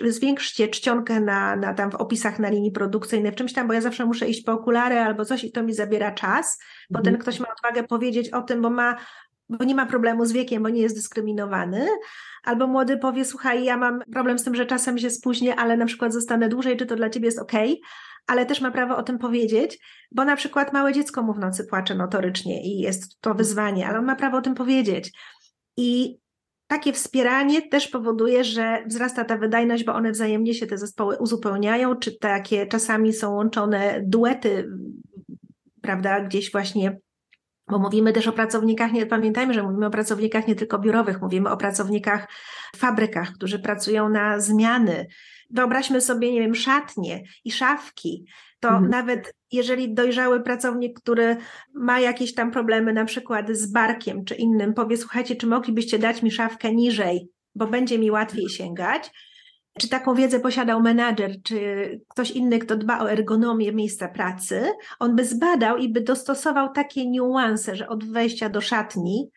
[SPEAKER 2] zwiększcie czcionkę na, na tam w opisach na linii produkcyjnej, w czymś tam, bo ja zawsze muszę iść po okulary albo coś i to mi zabiera czas, bo mhm. ten ktoś ma odwagę powiedzieć o tym, bo ma bo nie ma problemu z wiekiem, bo nie jest dyskryminowany, albo młody powie, słuchaj, ja mam problem z tym, że czasem się spóźnię, ale na przykład zostanę dłużej, czy to dla ciebie jest ok, ale też ma prawo o tym powiedzieć, bo na przykład małe dziecko mu w nocy płacze notorycznie i jest to wyzwanie, ale on ma prawo o tym powiedzieć. I takie wspieranie też powoduje, że wzrasta ta wydajność, bo one wzajemnie się te zespoły uzupełniają, czy takie czasami są łączone duety, prawda, gdzieś właśnie bo mówimy też o pracownikach, nie pamiętajmy, że mówimy o pracownikach nie tylko biurowych, mówimy o pracownikach w fabrykach, którzy pracują na zmiany. Wyobraźmy sobie, nie wiem, szatnie i szafki. To mhm. nawet jeżeli dojrzały pracownik, który ma jakieś tam problemy, na przykład z barkiem czy innym, powie: Słuchajcie, czy moglibyście dać mi szafkę niżej, bo będzie mi łatwiej sięgać? Czy taką wiedzę posiadał menadżer, czy ktoś inny, kto dba o ergonomię miejsca pracy, on by zbadał i by dostosował takie niuanse, że od wejścia do szatni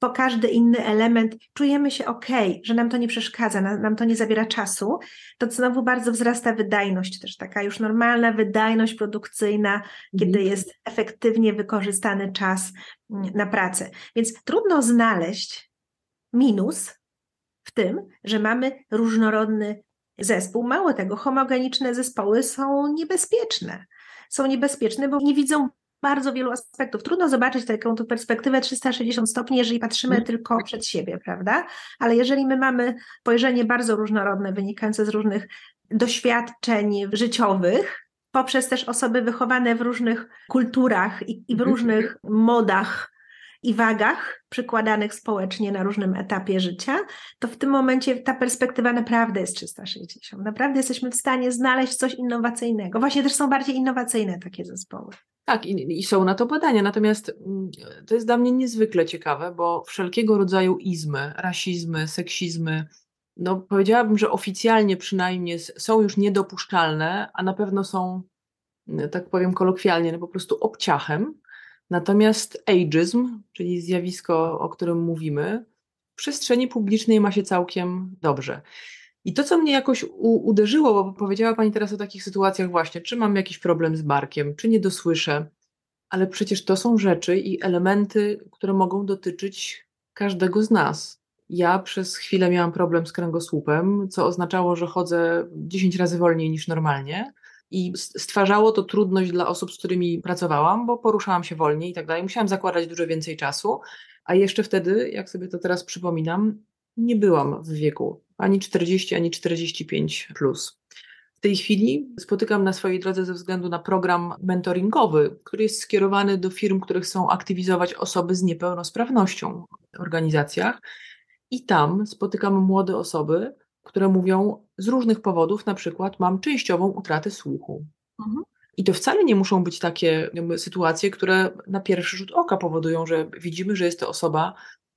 [SPEAKER 2] po każdy inny element czujemy się ok, że nam to nie przeszkadza, nam to nie zabiera czasu, to znowu bardzo wzrasta wydajność, też taka już normalna wydajność produkcyjna, kiedy mhm. jest efektywnie wykorzystany czas mm, na pracę. Więc trudno znaleźć minus w tym, że mamy różnorodny zespół. Mało tego, homogeniczne zespoły są niebezpieczne. Są niebezpieczne, bo nie widzą bardzo wielu aspektów. Trudno zobaczyć taką tu perspektywę 360 stopni, jeżeli patrzymy mm. tylko przed siebie, prawda? Ale jeżeli my mamy spojrzenie bardzo różnorodne, wynikające z różnych doświadczeń życiowych, poprzez też osoby wychowane w różnych kulturach i, i w mhm. różnych modach i wagach przykładanych społecznie na różnym etapie życia, to w tym momencie ta perspektywa naprawdę jest 360. Naprawdę jesteśmy w stanie znaleźć coś innowacyjnego. Właśnie też są bardziej innowacyjne takie zespoły.
[SPEAKER 1] Tak, i, i, są na to badania. Natomiast mm, to jest dla mnie niezwykle ciekawe, bo wszelkiego rodzaju izmy, rasizmy, seksizmy, no powiedziałabym, że oficjalnie przynajmniej są już niedopuszczalne, a na pewno są, tak powiem kolokwialnie, no po prostu obciachem. Natomiast ageism, czyli zjawisko, o którym mówimy, w przestrzeni publicznej ma się całkiem dobrze. I to, co mnie jakoś uderzyło, bo powiedziała Pani teraz o takich sytuacjach właśnie, czy mam jakiś problem z barkiem, czy nie dosłyszę, ale przecież to są rzeczy i elementy, które mogą dotyczyć każdego z nas. Ja przez chwilę miałam problem z kręgosłupem, co oznaczało, że chodzę 10 razy wolniej niż normalnie. I stwarzało to trudność dla osób, z którymi pracowałam, bo poruszałam się wolniej i tak dalej. Musiałam zakładać dużo więcej czasu, a jeszcze wtedy, jak sobie to teraz przypominam, nie byłam w wieku ani 40, ani 45 plus. W tej chwili spotykam na swojej drodze ze względu na program mentoringowy, który jest skierowany do firm, które chcą aktywizować osoby z niepełnosprawnością w organizacjach. I tam spotykam młode osoby, które mówią z różnych powodów, na przykład mam częściową utratę słuchu. Mhm. I to wcale nie muszą być takie sytuacje, które na pierwszy rzut oka powodują, że widzimy, że jest to osoba,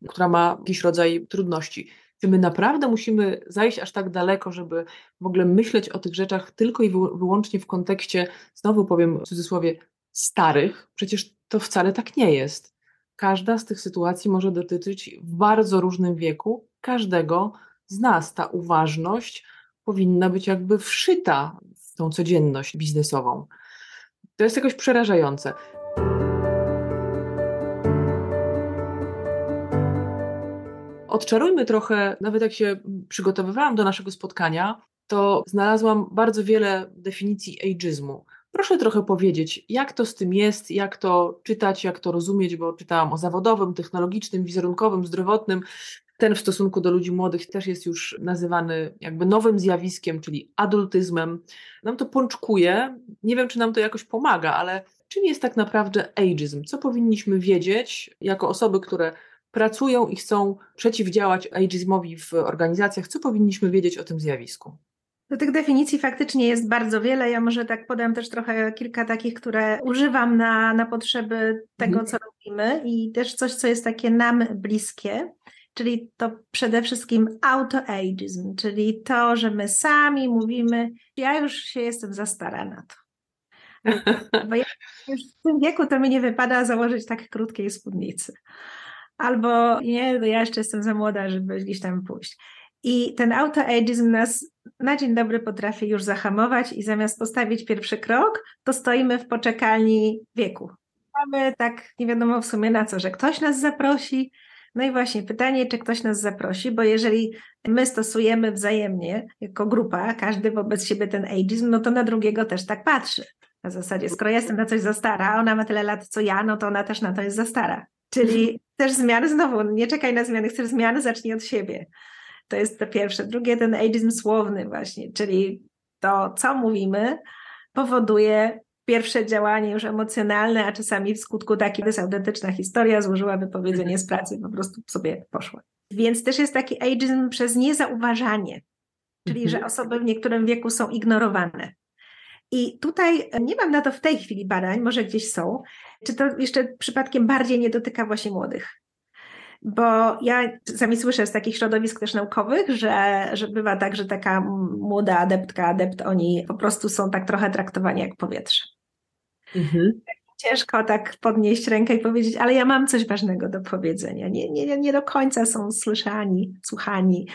[SPEAKER 1] która ma jakiś rodzaj trudności. Czy my naprawdę musimy zajść aż tak daleko, żeby w ogóle myśleć o tych rzeczach tylko i wyłącznie w kontekście, znowu powiem w cudzysłowie, starych? Przecież to wcale tak nie jest. Każda z tych sytuacji może dotyczyć w bardzo różnym wieku każdego z nas. Ta uważność powinna być jakby wszyta w tą codzienność biznesową. To jest jakoś przerażające. Odczarujmy trochę, nawet jak się przygotowywałam do naszego spotkania, to znalazłam bardzo wiele definicji ageizmu. Proszę trochę powiedzieć, jak to z tym jest, jak to czytać, jak to rozumieć, bo czytałam o zawodowym, technologicznym, wizerunkowym, zdrowotnym. Ten w stosunku do ludzi młodych też jest już nazywany jakby nowym zjawiskiem, czyli adultyzmem. Nam to pączkuje. Nie wiem, czy nam to jakoś pomaga, ale czym jest tak naprawdę ageism? Co powinniśmy wiedzieć jako osoby, które pracują i chcą przeciwdziałać ageizmowi w organizacjach? Co powinniśmy wiedzieć o tym zjawisku?
[SPEAKER 2] Do tych definicji faktycznie jest bardzo wiele. Ja może tak podam też trochę kilka takich, które używam na, na potrzeby tego, mhm. co robimy i też coś, co jest takie nam bliskie czyli to przede wszystkim autoageism, czyli to, że my sami mówimy, ja już się jestem za stara na to. <laughs> Bo ja już w tym wieku to mi nie wypada założyć tak krótkiej spódnicy. Albo nie, no ja jeszcze jestem za młoda, żeby gdzieś tam pójść. I ten autoageism nas na dzień dobry potrafi już zahamować i zamiast postawić pierwszy krok, to stoimy w poczekalni wieku. Mamy tak nie wiadomo w sumie na co, że ktoś nas zaprosi, no i właśnie pytanie, czy ktoś nas zaprosi, bo jeżeli my stosujemy wzajemnie jako grupa, każdy wobec siebie ten ageizm, no to na drugiego też tak patrzy. Na zasadzie, skoro jestem na coś za stara, ona ma tyle lat co ja, no to ona też na to jest za stara. Czyli też zmiany znowu, nie czekaj na zmiany, chcesz zmiany, zacznij od siebie. To jest to pierwsze. Drugie, ten ageizm słowny właśnie, czyli to, co mówimy, powoduje pierwsze działanie już emocjonalne, a czasami w skutku taki, to jest autentyczna historia, złożyła wypowiedzenie z pracy, po prostu sobie poszła. Więc też jest taki ageism przez niezauważanie, czyli że mhm. osoby w niektórym wieku są ignorowane. I tutaj nie mam na to w tej chwili badań, może gdzieś są, czy to jeszcze przypadkiem bardziej nie dotyka właśnie młodych. Bo ja sami słyszę z takich środowisk też naukowych, że, że bywa tak, że taka młoda adeptka, adept, oni po prostu są tak trochę traktowani jak powietrze. Mhm. Ciężko tak podnieść rękę i powiedzieć, ale ja mam coś ważnego do powiedzenia. Nie, nie, nie do końca są słyszani, słuchani.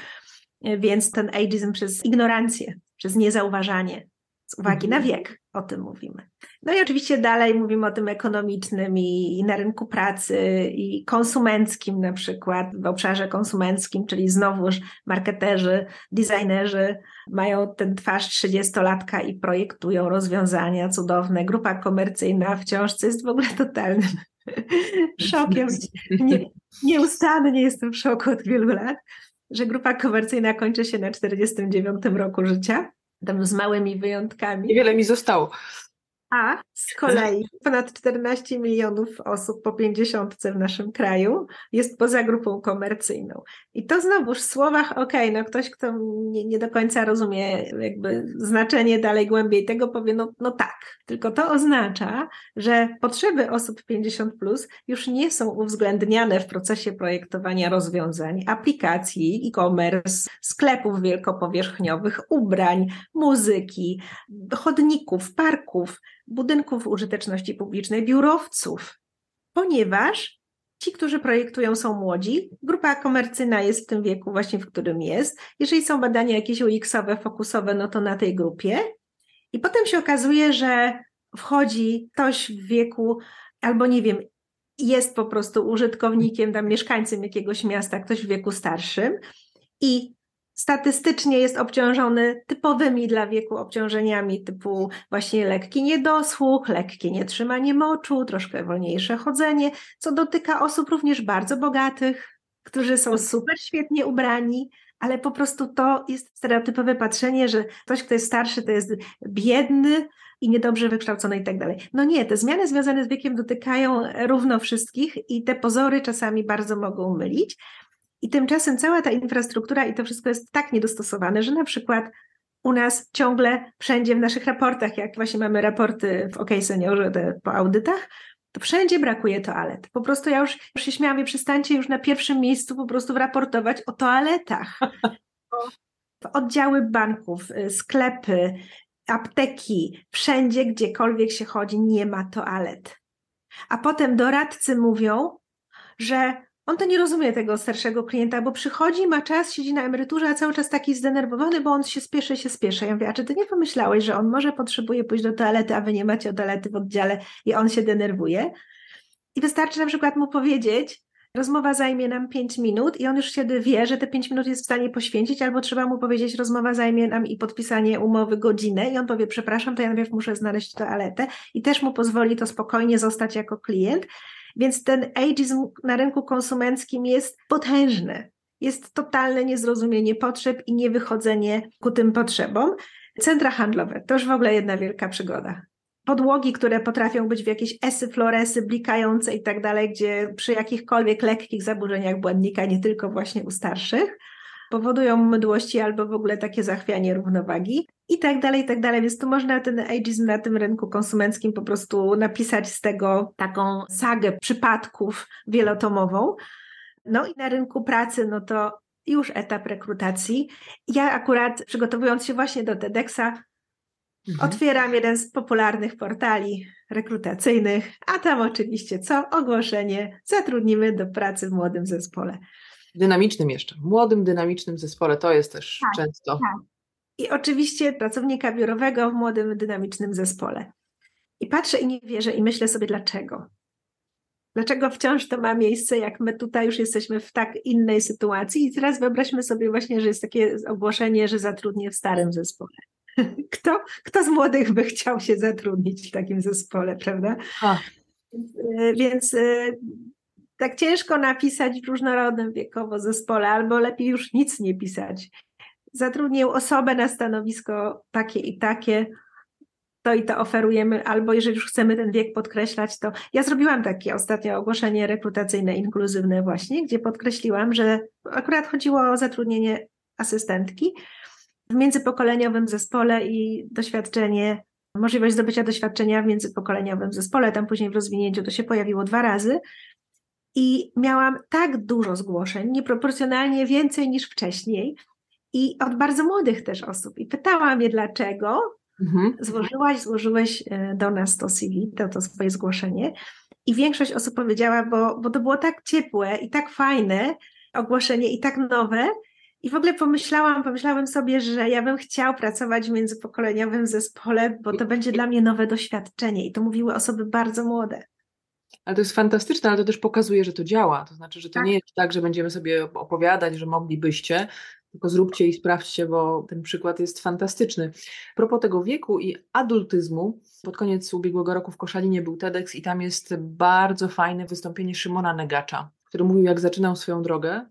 [SPEAKER 2] Więc ten ageism przez ignorancję, przez niezauważanie, z uwagi mhm. na wiek, o tym mówimy. No i oczywiście dalej mówimy o tym ekonomicznym i, i, na rynku pracy i konsumenckim na przykład, w obszarze konsumenckim, czyli znowuż marketerzy, designerzy mają ten twarz trzydziestolatka i projektują rozwiązania cudowne. Grupa komercyjna wciąż, co jest w ogóle totalnym <laughs> szokiem. Nie, nieustannie jestem w szoku od wielu lat, że grupa komercyjna kończy się na 49 roku życia tam z małymi wyjątkami.
[SPEAKER 1] Niewiele mi zostało.
[SPEAKER 2] A z kolei ponad 14 milionów osób po 50 w naszym kraju jest poza grupą komercyjną. I to znowuż w słowach, ok, no ktoś, kto nie, nie do końca rozumie jakby znaczenie dalej głębiej tego, powie, no, no tak. Tylko to oznacza, że potrzeby osób 50 plus już nie są uwzględniane w procesie projektowania rozwiązań, aplikacji, e-commerce, sklepów wielkopowierzchniowych, ubrań, muzyki, chodników, parków budynków użyteczności publicznej, biurowców, ponieważ ci, którzy projektują, są młodzi, grupa komercyjna jest w tym wieku właśnie, w którym jest. Jeżeli są badania jakieś UX-owe, fokusowe, no to na tej grupie. I potem się okazuje, że wchodzi ktoś w wieku, albo nie wiem, jest po prostu użytkownikiem, tam mieszkańcem jakiegoś miasta, ktoś w wieku starszym i statystycznie jest obciążony typowymi dla wieku obciążeniami typu właśnie lekki niedosłuch, lekkie nietrzymanie moczu, troszkę wolniejsze chodzenie, co dotyka osób również bardzo bogatych, którzy są super świetnie ubrani, ale po prostu to jest stereotypowe patrzenie, że ktoś, kto jest starszy, to jest biedny i niedobrze wykształcony i tak dalej. No nie, te zmiany związane z wiekiem dotykają równo wszystkich i te pozory czasami bardzo mogą mylić. I tymczasem cała ta infrastruktura i to wszystko jest tak niedostosowane, że na przykład u nas ciągle wszędzie w naszych raportach, jak właśnie mamy raporty w OK Seniorze te po audytach, to wszędzie brakuje toalet. Po prostu ja już, już się śmiałam, przestańcie już na pierwszym miejscu po prostu raportować o toaletach. Oddziały banków, y, sklepy, apteki, wszędzie, gdziekolwiek się chodzi, nie ma toalet. A potem doradcy mówią, że on to nie rozumie tego starszego klienta, bo przychodzi, ma czas, siedzi na emeryturze, a cały czas taki zdenerwowany, bo on się spieszy, się spieszy. Ja mówię, a czy ty nie pomyślałeś, że on może potrzebuje pójść do toalety, a wy nie macie toalety w oddziale i on się denerwuje? I wystarczy na przykład mu powiedzieć, rozmowa zajmie nam 5 minut i on już wtedy wie, że te 5 minut jest w stanie poświęcić, albo trzeba mu powiedzieć, rozmowa zajmie nam i podpisanie umowy godzinę i on powie, przepraszam, to ja najpierw muszę znaleźć toaletę i też mu pozwoli to spokojnie zostać jako klient, więc ten ageism na rynku konsumenckim jest potężny. Jest totalne niezrozumienie potrzeb i niewychodzenie ku tym potrzebom. Centra handlowe to już w ogóle jedna wielka przygoda. Podłogi, które potrafią być w jakieś esy, floresy, blikające i tak dalej, gdzie przy jakichkolwiek lekkich zaburzeniach błędnika, nie tylko właśnie u starszych, powodują mdłości albo w ogóle takie zachwianie równowagi i tak dalej, i tak dalej. Więc tu można ten ageism na tym rynku konsumenckim po prostu napisać z tego taką sagę przypadków wielotomową. No i na rynku pracy, no to już etap rekrutacji. Ja akurat przygotowując się właśnie do TEDxa, mhm. otwieram jeden z popularnych portali rekrutacyjnych, a tam oczywiście co? Ogłoszenie, zatrudnimy do pracy w młodym zespole.
[SPEAKER 1] Dynamicznym jeszcze, młodym, dynamicznym zespole, to jest też tak, często. Tak.
[SPEAKER 2] I oczywiście pracownika biurowego w młodym, dynamicznym zespole. I patrzę i nie wierzę i myślę sobie, dlaczego. Dlaczego wciąż to ma miejsce, jak my tutaj już jesteśmy w tak innej sytuacji? I teraz wyobraźmy sobie właśnie, że jest takie ogłoszenie, że zatrudnię w starym zespole. <laughs> Kto, kto z młodych by chciał się zatrudnić w takim zespole, prawda? A. Więc, e, e, tak ciężko napisać w różnorodnym wiekowo zespole, albo lepiej już nic nie pisać. Zatrudnię osobę na stanowisko takie i takie, to i to oferujemy, albo jeżeli już chcemy ten wiek podkreślać, to ja zrobiłam takie ostatnio ogłoszenie rekrutacyjne inkluzywne właśnie, gdzie podkreśliłam, że akurat chodziło o zatrudnienie asystentki w międzypokoleniowym zespole i doświadczenie, możliwość zdobycia doświadczenia w międzypokoleniowym zespole, tam później w rozwinięciu to się pojawiło dwa razy, i miałam tak dużo zgłoszeń, nieproporcjonalnie więcej niż wcześniej, i od bardzo młodych też osób. I pytałam je, dlaczego mhm. złożyłaś, złożyłeś e, do nas to CV, to, to swoje zgłoszenie. I większość osób powiedziała, bo, bo to było tak ciepłe i tak fajne ogłoszenie i tak nowe. I w ogóle pomyślałam, pomyślałem sobie, że ja bym chciał pracować w międzypokoleniowym zespole, bo to będzie dla mnie nowe doświadczenie. I to mówiły osoby bardzo młode.
[SPEAKER 1] Ale to jest fantastyczne, ale to też pokazuje, że to działa. To znaczy, że to tak. nie jest tak, że będziemy sobie opowiadać, że moglibyście, tylko zróbcie i sprawdźcie, bo ten przykład jest fantastyczny. A propos tego wieku i adultyzmu, pod koniec ubiegłego roku w Koszalinie był TEDx i tam jest bardzo fajne wystąpienie Szymona Negacza, który mówił, jak zaczynał swoją drogę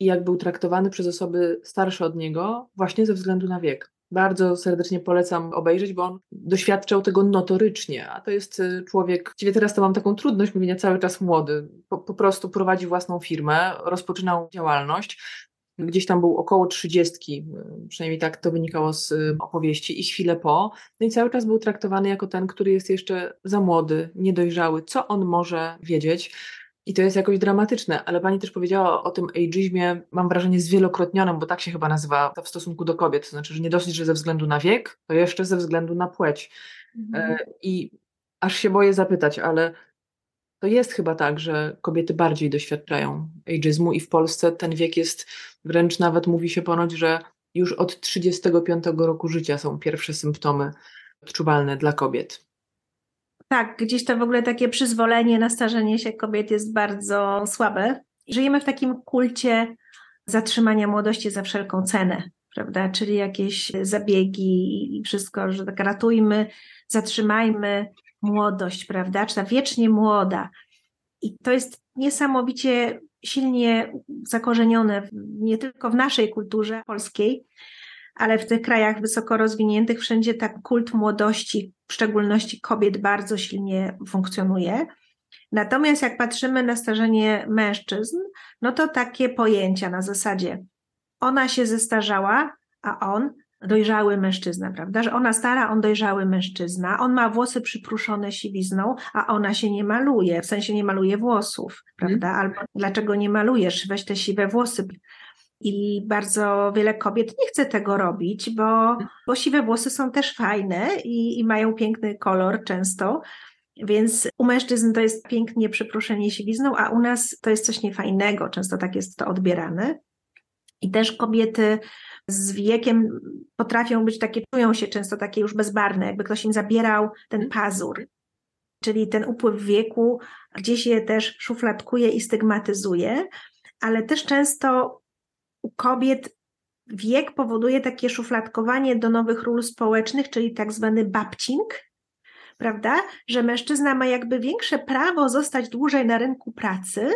[SPEAKER 1] i jak był traktowany przez osoby starsze od niego właśnie ze względu na wiek. Bardzo serdecznie polecam obejrzeć, bo on doświadczał tego notorycznie, a to jest y, człowiek, właściwie teraz to mam taką trudność mówienia cały czas młody, po, po prostu prowadzi własną firmę, rozpoczynał działalność, gdzieś tam był około trzydziestki, y, przynajmniej tak to wynikało z y, opowieści i chwilę po, no i cały czas był traktowany jako ten, który jest jeszcze za młody, niedojrzały, co on może wiedzieć, i to jest jakoś dramatyczne, ale pani też powiedziała o tym ageizmie, mam wrażenie, zwielokrotnionym, bo tak się chyba nazywa w stosunku do kobiet. To znaczy, że nie dosyć, że ze względu na wiek, to jeszcze ze względu na płeć. Mhm. E, I aż się boję zapytać, ale to jest chyba tak, że kobiety bardziej doświadczają ageizmu i w Polsce ten wiek jest wręcz nawet mówi się ponoć, że już od 35 roku życia są pierwsze symptomy odczuwalne dla kobiet.
[SPEAKER 2] Tak, gdzieś to w ogóle takie przyzwolenie na starzenie się kobiet jest bardzo słabe. Żyjemy w takim kulcie zatrzymania młodości za wszelką cenę, prawda? Czyli jakieś zabiegi i wszystko, że tak ratujmy, zatrzymajmy młodość, prawda? Czy ta wiecznie młoda. I to jest niesamowicie silnie zakorzenione nie tylko w naszej kulturze polskiej, ale w tych krajach wysoko rozwiniętych wszędzie tak kult młodości, w szczególności kobiet, bardzo silnie funkcjonuje. Natomiast jak patrzymy na starzenie mężczyzn, no to takie pojęcia na zasadzie ona się zestarzała, a on dojrzały mężczyzna, prawda? Że ona stara, on dojrzały mężczyzna, on ma włosy przypruszone siwizną, a ona się nie maluje, w sensie nie maluje włosów, prawda? Mm. Albo dlaczego nie malujesz? Weź te siwe włosy i bardzo wiele kobiet nie chce tego robić, bo, bo siwe włosy są też fajne i, i mają piękny kolor często. Więc u mężczyzn to jest pięknie przeproszenie siwizną, a u nas to jest coś niefajnego, często tak jest to odbierane. I też kobiety z wiekiem potrafią być takie, czują się często takie już bezbarne, jakby ktoś im zabierał ten pazur. Czyli ten upływ wieku gdzieś je też szufladkuje i stygmatyzuje, ale też często u kobiet wiek powoduje takie szufladkowanie do nowych ról społecznych, czyli tak zwany babcing, prawda? Że mężczyzna ma jakby większe prawo zostać dłużej na rynku pracy,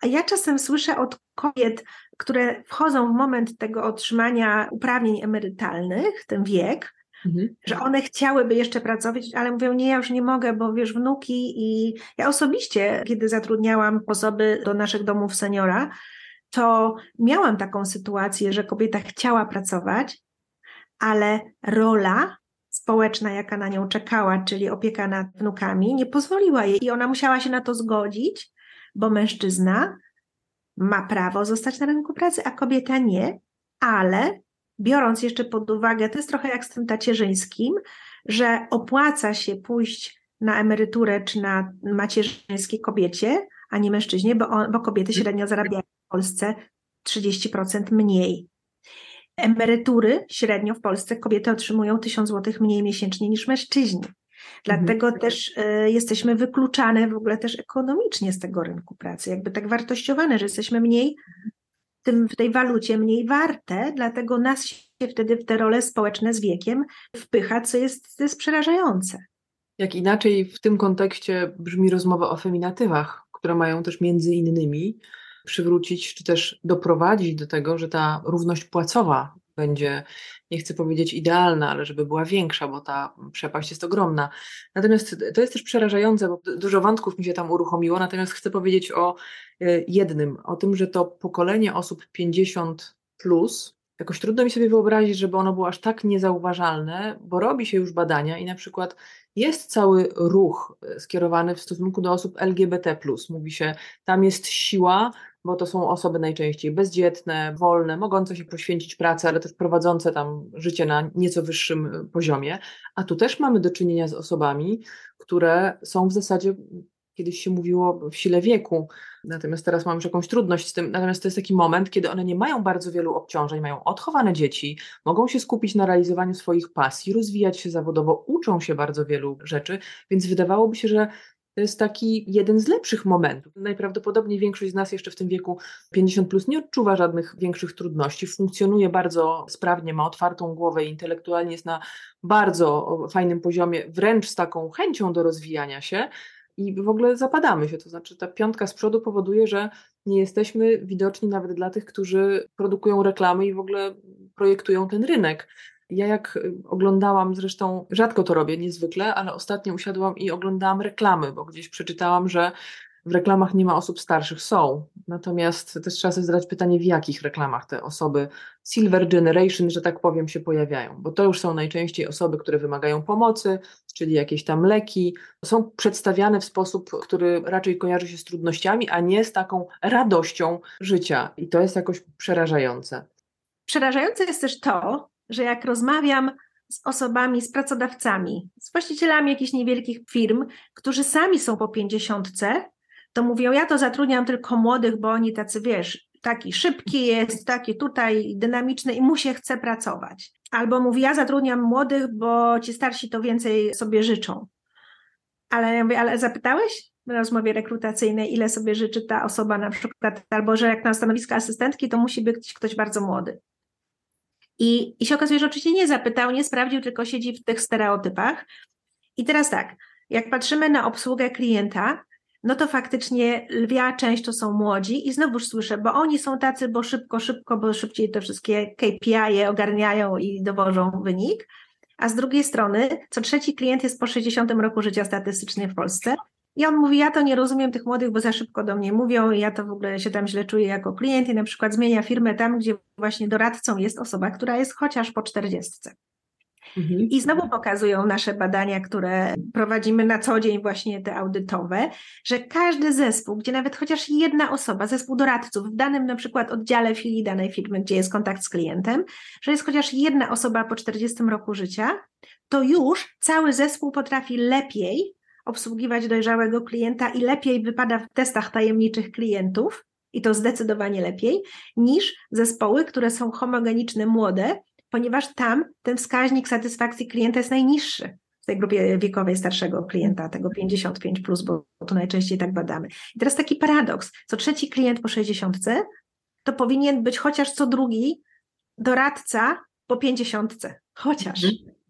[SPEAKER 2] a ja czasem słyszę od kobiet, które wchodzą w moment tego otrzymania uprawnień emerytalnych, ten wiek, mhm. że one chciałyby jeszcze pracować, ale mówią, nie, ja już nie mogę, bo wiesz, wnuki i ja osobiście, kiedy zatrudniałam osoby do naszych domów seniora, to miałam taką sytuację, że kobieta chciała pracować, ale rola społeczna, jaka na nią czekała, czyli opieka nad wnukami, nie pozwoliła jej i ona musiała się na to zgodzić, bo mężczyzna ma prawo zostać na rynku pracy, a kobieta nie, ale biorąc jeszcze pod uwagę, to jest trochę jak z tym tacierzyńskim, że opłaca się pójść na emeryturę czy na macierzyńskiej kobiecie, a nie mężczyźnie, bo, on, bo kobiety średnio zarabiają Polsce 30% mniej. Emerytury średnio w Polsce kobiety otrzymują 1000 zł mniej miesięcznie niż mężczyźni. Dlatego mhm. też y, jesteśmy wykluczane w ogóle też ekonomicznie z tego rynku pracy, jakby tak wartościowane, że jesteśmy mniej w, tym, w tej walucie mniej warte, dlatego nas się wtedy w te role społeczne z wiekiem wpycha, co jest, jest przerażające.
[SPEAKER 1] Jak inaczej w tym kontekście brzmi rozmowa o feminatywach, które mają też między innymi przywrócić, czy też doprowadzić do tego, że ta równość płacowa będzie, nie chcę powiedzieć idealna, ale żeby była większa, bo ta przepaść jest ogromna. Natomiast to jest też przerażające, bo dużo wątków mi się tam uruchomiło, natomiast chcę powiedzieć o e, jednym, o tym, że to pokolenie osób 50 plus, jakoś trudno mi sobie wyobrazić, żeby ono było aż tak niezauważalne, bo robi się już badania i na przykład jest cały ruch e, skierowany w stosunku do osób LGBT. Mówi się, tam jest siła, bo to są osoby najczęściej bezdzietne, wolne, mogące się poświęcić pracy, ale też prowadzące tam życie na nieco wyższym e, poziomie. A tu też mamy do czynienia z osobami, które są w zasadzie kiedyś się mówiło w sile wieku, natomiast teraz mam już jakąś trudność z tym. Natomiast to jest taki moment, kiedy one nie mają bardzo wielu obciążeń, mają odchowane dzieci, mogą się skupić na realizowaniu swoich pasji, rozwijać się zawodowo, uczą się bardzo wielu rzeczy, więc wydawałoby się, że to jest taki jeden z lepszych momentów. Najprawdopodobniej większość z nas jeszcze w tym wieku 50 plus nie odczuwa żadnych większych trudności, funkcjonuje bardzo sprawnie, ma otwartą głowę i intelektualnie jest na bardzo fajnym poziomie, wręcz z taką chęcią do rozwijania się i w ogóle zapadamy się. To znaczy, ta piątka z przodu powoduje, że nie jesteśmy widoczni nawet dla tych, którzy produkują reklamy i w ogóle projektują ten rynek. Ja jak y, oglądałam, zresztą rzadko to robię, niezwykle, ale ostatnio usiadłam i oglądałam reklamy, bo gdzieś przeczytałam, że w reklamach nie ma osób starszych, są. Natomiast też trzeba sobie zadać pytanie, w jakich reklamach te osoby Silver Generation, że tak powiem, się pojawiają, bo to już są najczęściej osoby, które wymagają pomocy, czyli jakieś tam leki, są przedstawiane w sposób, który raczej kojarzy się z trudnościami, a nie z taką radością życia. I to jest jakoś przerażające.
[SPEAKER 2] Przerażające jest też to, że jak rozmawiam z osobami, z pracodawcami, z właścicielami jakichś niewielkich firm, którzy sami są po pięćdziesiątce, to mówią, ja to zatrudniam tylko młodych, bo oni tacy, wiesz, taki szybki jest, taki tutaj dynamiczny i mu się chce pracować. Albo mówi, ja zatrudniam młodych, bo ci starsi to więcej sobie życzą. Ale ja mówię, ale zapytałeś w rozmowie rekrutacyjnej, ile sobie życzy ta osoba na przykład, albo że jak na stanowisko asystentki, to musi być ktoś bardzo młody. I, I się okazuje, że oczywiście nie zapytał, nie sprawdził, tylko siedzi w tych stereotypach. I teraz tak, jak patrzymy na obsługę klienta, no to faktycznie lwia część to są młodzi i znowuż słyszę, bo oni są tacy, bo szybko, szybko, bo szybciej te wszystkie KPI ogarniają i dowożą wynik. A z drugiej strony, co trzeci klient jest po 60 roku życia statystycznie w Polsce. I on mówi, ja to nie rozumiem tych młodych, bo za szybko do mnie mówią i ja to w ogóle się tam źle czuję jako klient i na przykład zmienia firmę tam, gdzie właśnie doradcą jest osoba, która jest chociaż po 40. Mhm. I znowu pokazują nasze badania, które prowadzimy na co dzień, właśnie te audytowe, że każdy zespół, gdzie nawet chociaż jedna osoba, zespół doradców w danym na przykład oddziale filii danej firmy, gdzie jest kontakt z klientem, że jest chociaż jedna osoba po 40 roku życia, to już cały zespół potrafi lepiej obsługiwać dojrzałego klienta i lepiej wypada w testach tajemniczych klientów, i to zdecydowanie lepiej, niż zespoły, które są homogeniczne, młode, ponieważ tam ten wskaźnik satysfakcji klienta jest najniższy w tej grupie wiekowej starszego klienta, tego 55, plus, bo to najczęściej tak badamy. I teraz taki paradoks: co trzeci klient po 60 to powinien być chociaż co drugi doradca po 50, chociaż. Mhm.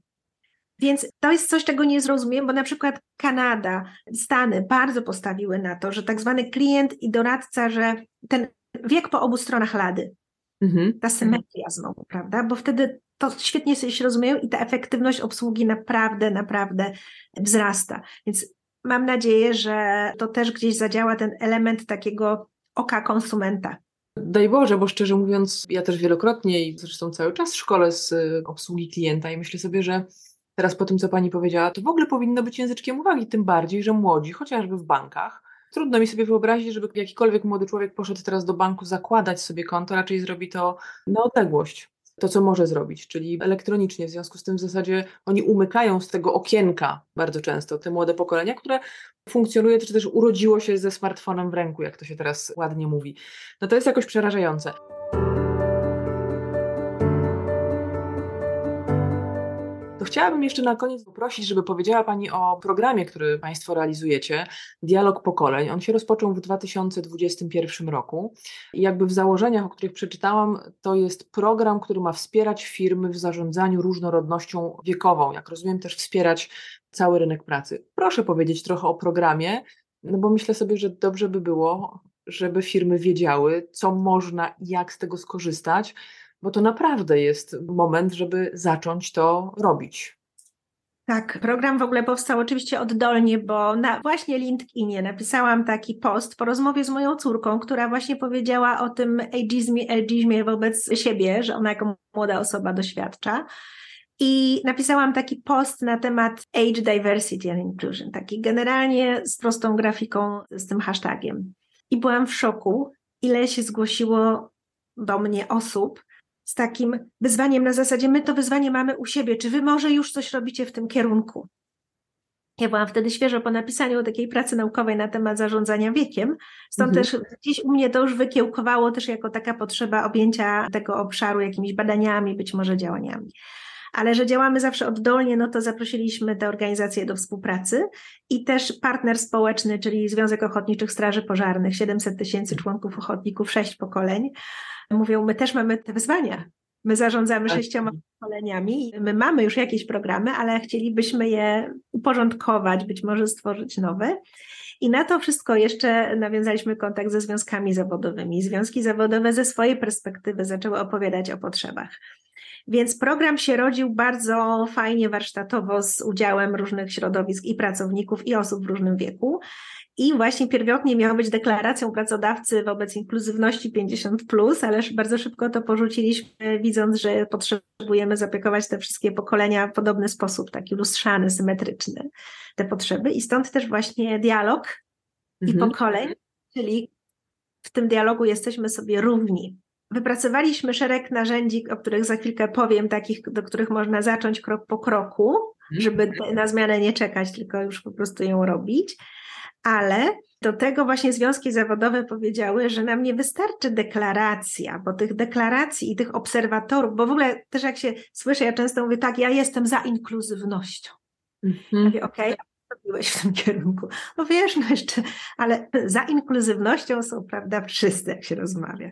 [SPEAKER 2] Więc to jest coś, czego nie zrozumiem, bo na przykład Kanada, Stany bardzo postawiły na to, że tak zwany klient i doradca, że ten wiek po obu stronach lady, Mhm. Ta symetria znowu, prawda? Bo wtedy to świetnie sobie się rozumieją i ta efektywność obsługi naprawdę, naprawdę wzrasta. Więc mam nadzieję, że to też gdzieś zadziała ten element takiego oka konsumenta.
[SPEAKER 1] Daj Boże, bo szczerze mówiąc, ja też wielokrotnie i zresztą cały czas w szkole z y, obsługi klienta i myślę sobie, że teraz po tym, co pani powiedziała, to w ogóle powinno być języczkiem uwagi, tym bardziej, że młodzi, chociażby w bankach, Trudno mi sobie wyobrazić, żeby jakikolwiek młody człowiek poszedł teraz do banku zakładać sobie konto, raczej zrobi to na odległość. To, co może zrobić, czyli elektronicznie. W związku z tym w zasadzie oni umykają z tego okienka bardzo często te młode pokolenia, które funkcjonuje, czy też urodziło się ze smartfonem w ręku, jak to się teraz ładnie mówi. No to jest jakoś przerażające. Chciałabym jeszcze na koniec poprosić, żeby powiedziała Pani o programie, który Państwo realizujecie, Dialog Pokoleń. On się rozpoczął w 2021 roku i jakby w założeniach, o których przeczytałam, to jest program, który ma wspierać firmy w zarządzaniu różnorodnością wiekową, jak rozumiem też wspierać cały rynek pracy. Proszę powiedzieć trochę o programie, no bo myślę sobie, że dobrze by było, żeby firmy wiedziały, co można i jak z tego skorzystać, bo to naprawdę jest moment, żeby zacząć to robić.
[SPEAKER 2] Tak, program w ogóle powstał oczywiście oddolnie, bo na właśnie LinkedInie napisałam taki post po rozmowie z moją córką, która właśnie powiedziała o tym ageizmie, ageizmie wobec siebie, że ona jako młoda osoba doświadcza. I napisałam taki post na temat Age Diversity and Inclusion, taki generalnie z prostą grafiką z tym hashtagiem. I byłam w szoku, ile się zgłosiło do mnie osób, z takim wyzwaniem na zasadzie, my to wyzwanie mamy u siebie, czy wy może już coś robicie w tym kierunku? Ja byłam wtedy świeżo po napisaniu takiej pracy naukowej na temat zarządzania wiekiem, stąd mhm. też gdzieś u mnie to już wykiełkowało też jako taka potrzeba objęcia tego obszaru jakimiś badaniami, być może działaniami. Ale że działamy zawsze oddolnie, no to zaprosiliśmy te organizacje do współpracy i też partner społeczny, czyli Związek Ochotniczych Straży Pożarnych, 700 tysięcy członków ochotników, sześć pokoleń, mówią, my też mamy te wyzwania. My zarządzamy tak. sześcioma pokoleniami, my mamy już jakieś programy, ale chcielibyśmy je uporządkować, być może stworzyć nowe. I na to wszystko jeszcze nawiązaliśmy kontakt ze związkami zawodowymi. Związki zawodowe ze swojej perspektywy zaczęły opowiadać o potrzebach. Więc program się rodził bardzo fajnie warsztatowo z udziałem różnych środowisk i pracowników, i osób w różnym wieku. I właśnie pierwotnie miał być deklaracją pracodawcy wobec inkluzywności 50, ale bardzo szybko to porzuciliśmy, widząc, że potrzebujemy zapiekować te wszystkie pokolenia w podobny sposób, taki lustrzany, symetryczny, te potrzeby. I stąd też właśnie dialog mhm. i pokoleń, czyli w tym dialogu jesteśmy sobie równi. Wypracowaliśmy szereg narzędzi, o których za chwilkę powiem, takich, do których można zacząć krok po kroku, mhm. żeby na zmianę nie czekać, tylko już po prostu ją robić. Ale do tego właśnie związki zawodowe powiedziały, że nam nie wystarczy deklaracja, bo tych deklaracji i tych obserwatorów, bo w ogóle też jak się słyszę, ja często mówię tak, ja jestem za inkluzywnością. Mhm. Ja mówię, okej, okay, robiłeś w tym kierunku. No wiesz, no jeszcze, ale za inkluzywnością są, prawda, wszyscy, jak się rozmawia.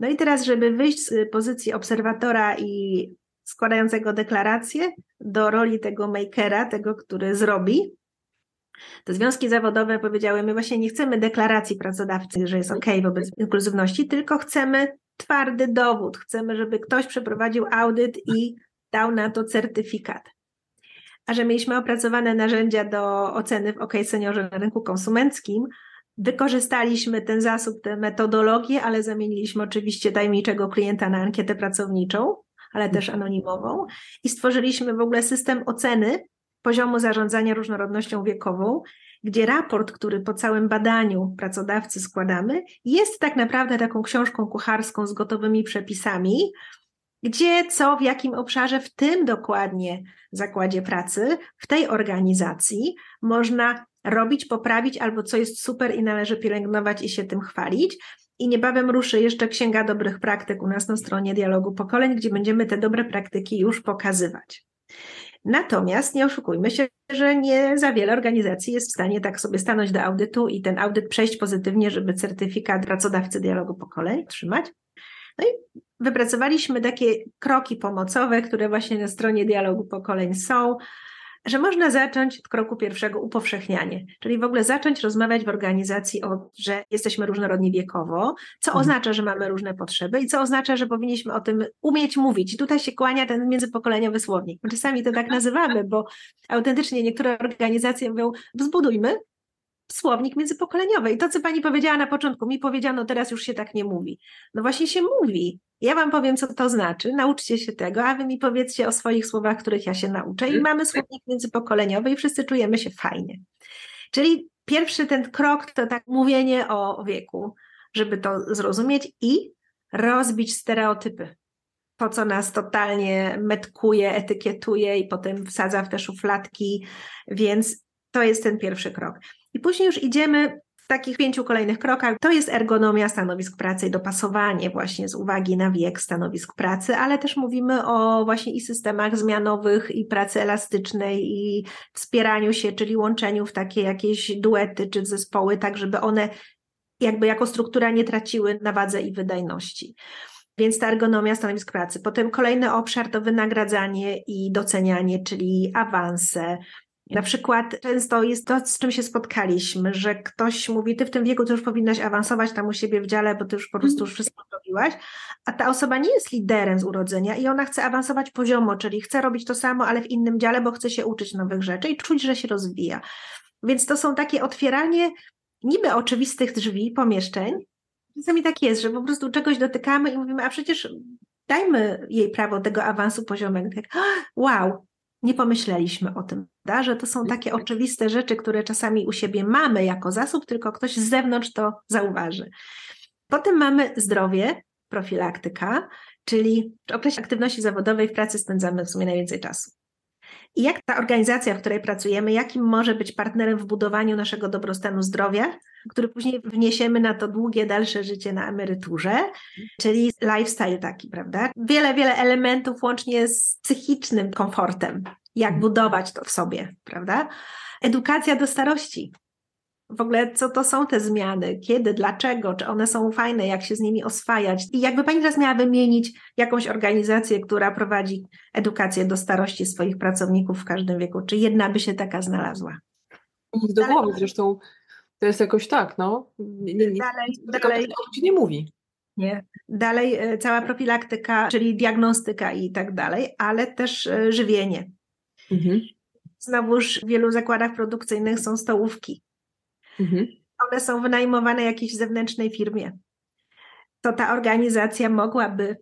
[SPEAKER 2] No i teraz, żeby wyjść z pozycji obserwatora i składającego deklarację do roli tego makera, tego, który zrobi, te związki zawodowe powiedziały, my właśnie nie chcemy deklaracji pracodawcy, że jest OK wobec inkluzywności, tylko chcemy twardy dowód. Chcemy, żeby ktoś przeprowadził audyt i dał na to certyfikat. A że mieliśmy opracowane narzędzia do oceny w OK Seniorze na rynku konsumenckim, wykorzystaliśmy ten zasób, tę metodologię, ale zamieniliśmy oczywiście tajemniczego klienta na ankietę pracowniczą, ale też anonimową i stworzyliśmy w ogóle system oceny poziomu zarządzania różnorodnością wiekową, gdzie raport, który po całym badaniu pracodawcy składamy, jest tak naprawdę taką książką kucharską z gotowymi przepisami, gdzie, co, w jakim obszarze, w tym dokładnie zakładzie pracy, w tej organizacji można robić, poprawić, albo co jest super i należy pielęgnować i się tym chwalić. I niebawem ruszy jeszcze Księga Dobrych Praktyk u nas na stronie Dialogu Pokoleń, gdzie będziemy te dobre praktyki już pokazywać. Natomiast nie oszukujmy się, że nie za wiele organizacji jest w stanie tak sobie stanąć do audytu i ten audyt przejść pozytywnie, żeby certyfikat pracodawcy dialogu pokoleń trzymać. No i wypracowaliśmy takie kroki pomocowe, które właśnie na stronie dialogu pokoleń są że można zacząć od kroku pierwszego upowszechnianie, czyli w ogóle zacząć rozmawiać w organizacji o, że jesteśmy różnorodni wiekowo, co mhm. oznacza, że mamy różne potrzeby i co oznacza, że powinniśmy o tym umieć mówić. I tutaj się kłania ten międzypokoleniowy słownik. My czasami to tak <laughs> nazywamy, bo autentycznie niektóre organizacje mówią, zbudujmy słownik międzypokoleniowy. I to, co pani powiedziała na początku, mi powiedziano, teraz już się tak nie mówi. No właśnie się mówi. Ja wam powiem, co to znaczy, nauczcie się tego, a wy mi powiedzcie o swoich słowach, których ja się nauczę. I mamy słownik międzypokoleniowy i wszyscy czujemy się fajnie. Czyli pierwszy ten krok to tak mówienie o wieku, żeby to zrozumieć i rozbić stereotypy. To, co nas totalnie metkuje, etykietuje i potem wsadza w te szufladki, więc to jest ten pierwszy krok. I później już idziemy w takich pięciu kolejnych krokach. To jest ergonomia stanowisk pracy i dopasowanie właśnie z uwagi na wiek stanowisk pracy, ale też mówimy o właśnie i systemach zmianowych, i pracy elastycznej, i wspieraniu się, czyli łączeniu w takie jakieś duety czy zespoły, tak żeby one jakby jako struktura nie traciły na wadze i wydajności. Więc ta ergonomia stanowisk pracy. Potem kolejny obszar to wynagradzanie i docenianie, czyli awanse, na przykład często jest to, z czym się spotkaliśmy, że ktoś mówi, ty w tym wieku to już powinnaś awansować tam u siebie w dziale, bo ty już po prostu już wszystko zrobiłaś, a ta osoba nie jest liderem z urodzenia i ona chce awansować poziomo, czyli chce robić to samo, ale w innym dziale, bo chce się uczyć nowych rzeczy i czuć, że się rozwija. Więc to są takie otwieranie niby oczywistych drzwi, pomieszczeń. Czasami tak jest, że po prostu czegoś dotykamy i mówimy, a przecież dajmy jej prawo tego awansu poziomego. Tak, wow, nie pomyśleliśmy o tym, da? że to są takie oczywiste rzeczy, które czasami u siebie mamy jako zasób, tylko ktoś z zewnątrz to zauważy. Potem mamy zdrowie, profilaktyka, czyli w okresie aktywności zawodowej w pracy spędzamy w sumie najwięcej czasu. I jak ta organizacja, w której pracujemy, jakim może być partnerem w budowaniu naszego dobrostanu zdrowia, który później wniesiemy na to długie, dalsze życie na emeryturze, czyli lifestyle taki, prawda? Wiele, wiele elementów łącznie z psychicznym komfortem, jak mhm. budować to w sobie, prawda? Edukacja do starości, w ogóle co to są te zmiany, kiedy, dlaczego, czy one są fajne, jak się z nimi oswajać. I jakby Pani teraz miała wymienić jakąś organizację, która prowadzi edukację do starości swoich pracowników w każdym wieku, czy jedna by się taka znalazła?
[SPEAKER 1] Do głowy zresztą to jest jakoś tak, no. Nie, nie,
[SPEAKER 2] dalej, dalej.
[SPEAKER 1] się nie mówi.
[SPEAKER 2] Nie. Dalej e, cała profilaktyka, czyli diagnostyka i tak dalej, ale też e, żywienie. Mhm. Znowuż w wielu zakładach produkcyjnych są stołówki. Mhm. One są wynajmowane jakiejś zewnętrznej firmie. To ta organizacja mogłaby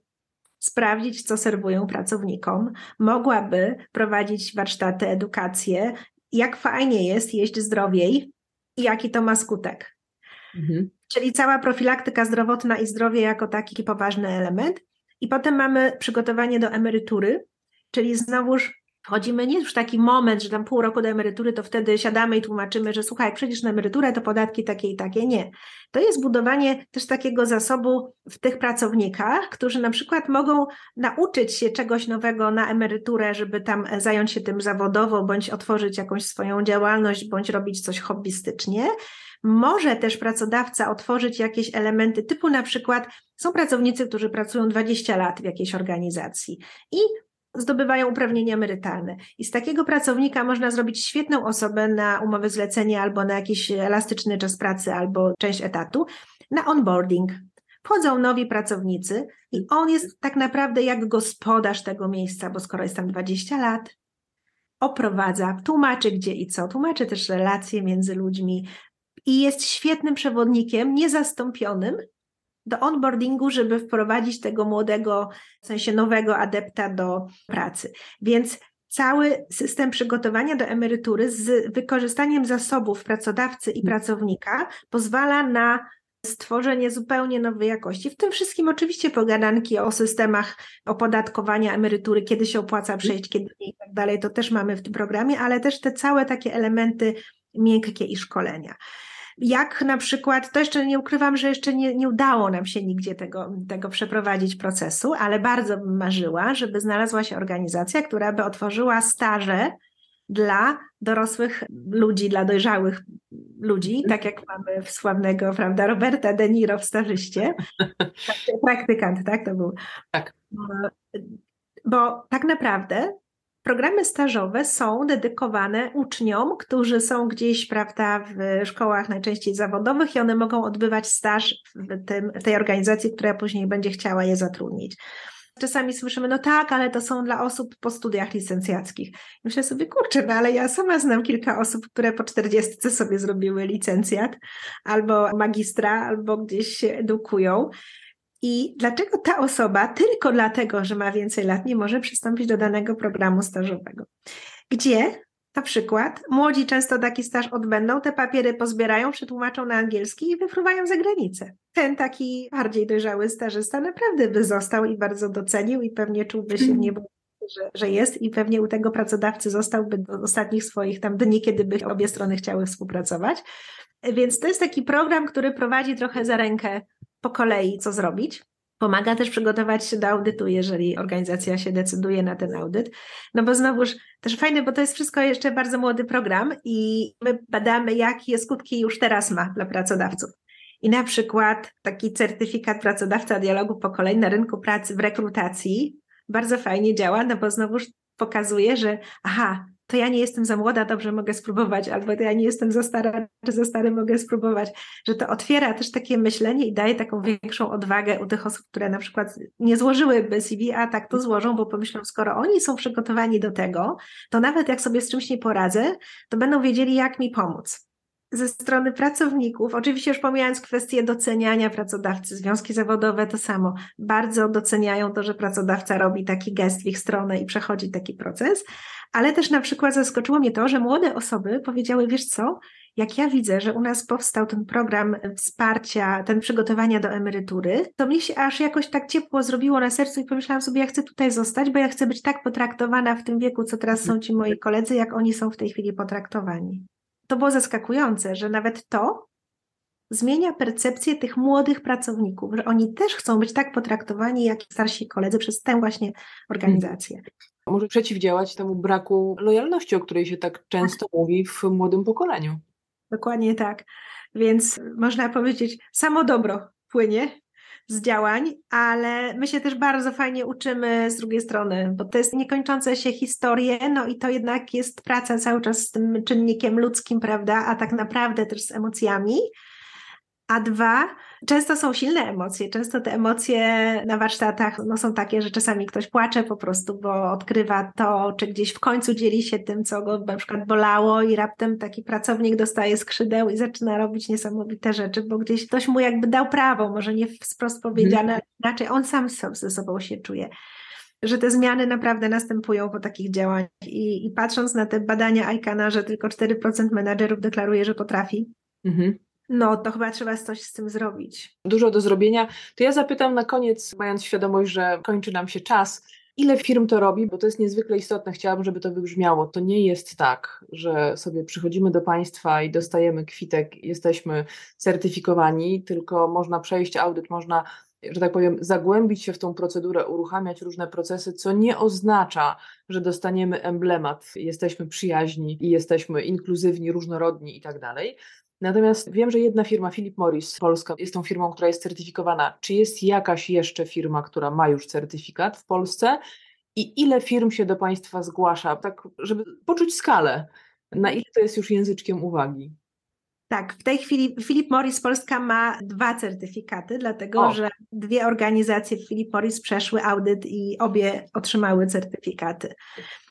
[SPEAKER 2] sprawdzić, co serwują pracownikom, mogłaby prowadzić warsztaty, edukację, jak fajnie jest jeść zdrowiej i jaki to ma skutek. Mhm. Czyli cała profilaktyka zdrowotna i zdrowie jako taki poważny element. I potem mamy przygotowanie do emerytury, czyli znowuż wchodzimy nie już taki moment, że tam pół roku do emerytury, to wtedy siadamy i tłumaczymy, że słuchaj, przejdziesz na emeryturę, to podatki takie i takie. Nie. To jest budowanie też takiego zasobu w tych pracownikach, którzy na przykład mogą nauczyć się czegoś nowego na emeryturę, żeby tam zająć się tym zawodowo, bądź otworzyć jakąś swoją działalność, bądź robić coś hobbystycznie. Może też pracodawca otworzyć jakieś elementy, typu na przykład są pracownicy, którzy pracują 20 lat w jakiejś organizacji i zdobywają uprawnienia emerytalne. I z takiego pracownika można zrobić świetną osobę na umowę zlecenia albo na jakiś elastyczny czas pracy albo część etatu, na onboarding. Wchodzą nowi pracownicy i on jest tak naprawdę jak gospodarz tego miejsca, bo skoro jest tam 20 lat, oprowadza, tłumaczy gdzie i co, tłumaczy też relacje między ludźmi i jest świetnym przewodnikiem, niezastąpionym, do onboardingu, żeby wprowadzić tego młodego, w sensie nowego adepta do pracy. Więc cały system przygotowania do emerytury z wykorzystaniem zasobów pracodawcy i pracownika pozwala na stworzenie zupełnie nowej jakości. W tym wszystkim oczywiście pogadanki o systemach opodatkowania emerytury, kiedy się opłaca przejść, kiedy nie i tak dalej, to też mamy w tym programie, ale też te całe takie elementy miękkie i szkolenia jak na przykład, to jeszcze nie ukrywam, że jeszcze nie, nie udało nam się nigdzie tego, tego przeprowadzić procesu, ale bardzo bym marzyła, żeby znalazła się organizacja, która by otworzyła staże dla dorosłych ludzi, dla dojrzałych ludzi, tak jak mamy w sławnego, prawda, Roberta De Niro w stażyście. <laughs> Praktykant, tak to był. Tak. Bo tak naprawdę Programy stażowe są dedykowane uczniom, którzy są gdzieś, prawda, w szkołach najczęściej zawodowych i one mogą odbywać staż w, tym, tej organizacji, która później będzie chciała je zatrudnić. Czasami słyszymy, no tak, ale to są dla osób po studiach licencjackich. Myślę sobie, kurczę, no ale ja sama znam kilka osób, które po czterdziestce sobie zrobiły licencjat albo magistra, albo gdzieś się edukują. I dlaczego ta osoba tylko dlatego, że ma więcej lat, nie może przystąpić do danego programu stażowego? Gdzie na przykład młodzi często taki staż odbędą, te papiery pozbierają, przetłumaczą na angielski i wyfruwają za granicę. Ten taki bardziej dojrzały stażysta naprawdę by został i bardzo docenił i pewnie czułby się w niebo że, że jest i pewnie u tego pracodawcy zostałby do ostatnich swoich tam dni, kiedy by obie strony chciały współpracować. Więc to jest taki program, który prowadzi trochę za rękę po kolei, co zrobić. Pomaga też przygotować się do audytu, jeżeli organizacja się decyduje na ten audyt. No bo znowuż też fajne, bo to jest wszystko jeszcze bardzo młody program i my badamy, jakie skutki już teraz ma dla pracodawców. I na przykład taki certyfikat pracodawca dialogu pokoleń na rynku pracy w rekrutacji bardzo fajnie działa, no bo znowuż pokazuje, że aha, to ja nie jestem za młoda, dobrze mogę spróbować, albo to ja nie jestem za stara, czy za stary mogę spróbować, że to otwiera też takie myślenie i daje taką większą odwagę u tych osób, które na przykład nie złożyłyby CV, a tak to złożą, bo pomyślą, skoro oni są przygotowani do tego, to nawet jak sobie z czymś nie poradzę, to będą wiedzieli, jak mi pomóc ze strony pracowników, oczywiście już pomijając kwestię doceniania pracodawcy, związki zawodowe to samo, bardzo doceniają to, że pracodawca robi taki gest w ich stronę i przechodzi taki proces, ale też na przykład zaskoczyło mnie to, że młode osoby powiedziały, wiesz co, jak ja widzę, że u nas powstał ten program wsparcia, ten przygotowania do emerytury, to mnie się aż jakoś tak ciepło zrobiło na sercu i pomyślałam sobie, ja chcę tutaj zostać, bo ja chcę być tak potraktowana w tym wieku, co teraz są ci moi koledzy, jak oni są w tej chwili potraktowani to było zaskakujące, że nawet to zmienia percepcję tych młodych pracowników, że oni też chcą być tak potraktowani jak starsi koledzy przez tę właśnie organizację.
[SPEAKER 1] Może przeciwdziałać temu braku lojalności, o której się tak często mówi w młodym pokoleniu.
[SPEAKER 2] Dokładnie tak. Więc można powiedzieć, samo dobro płynie z działań, ale my się też bardzo fajnie uczymy z drugiej strony, bo to jest niekończące się historie, no i to jednak jest praca cały czas z tym czynnikiem ludzkim, prawda, a tak naprawdę też z emocjami. A dwa, często są silne emocje. Często te emocje na warsztatach no, są takie, że czasami ktoś płacze po prostu, bo odkrywa to, czy gdzieś w końcu dzieli się tym, co go na przykład bolało, i raptem taki pracownik dostaje skrzydeł i zaczyna robić niesamowite rzeczy, bo gdzieś ktoś mu jakby dał prawo, może nie wprost powiedziane, hmm. inaczej on sam ze sobą się czuje że te zmiany naprawdę następują po takich działaniach. I, i patrząc na te badania ICANA, że tylko 4% menadżerów deklaruje, że potrafi, mhm. No to chyba trzeba coś z tym zrobić.
[SPEAKER 1] Dużo do zrobienia. To ja zapytam na koniec, mając świadomość, że kończy nam się czas. Ile firm to robi? Bo to jest niezwykle istotne. Chciałabym, żeby to wybrzmiało. To nie jest tak, że sobie przychodzimy do państwa i dostajemy kwitek, jesteśmy certyfikowani, tylko można przejść audyt, można że tak powiem, zagłębić się w tą procedurę, uruchamiać różne procesy, co nie oznacza, że dostaniemy emblemat, jesteśmy przyjaźni i jesteśmy inkluzywni, różnorodni i tak dalej. Natomiast wiem, że jedna firma, Philip Morris Polska, jest tą firmą, która jest certyfikowana. Czy jest jakaś jeszcze firma, która ma już certyfikat w Polsce? I ile firm się do Państwa zgłasza, tak żeby poczuć skalę? Na ile to jest już języczkiem uwagi?
[SPEAKER 2] Tak, w tej chwili Philip Morris Polska ma dwa certyfikaty, dlatego o. że dwie organizacje Philip Morris przeszły audyt i obie otrzymały certyfikaty.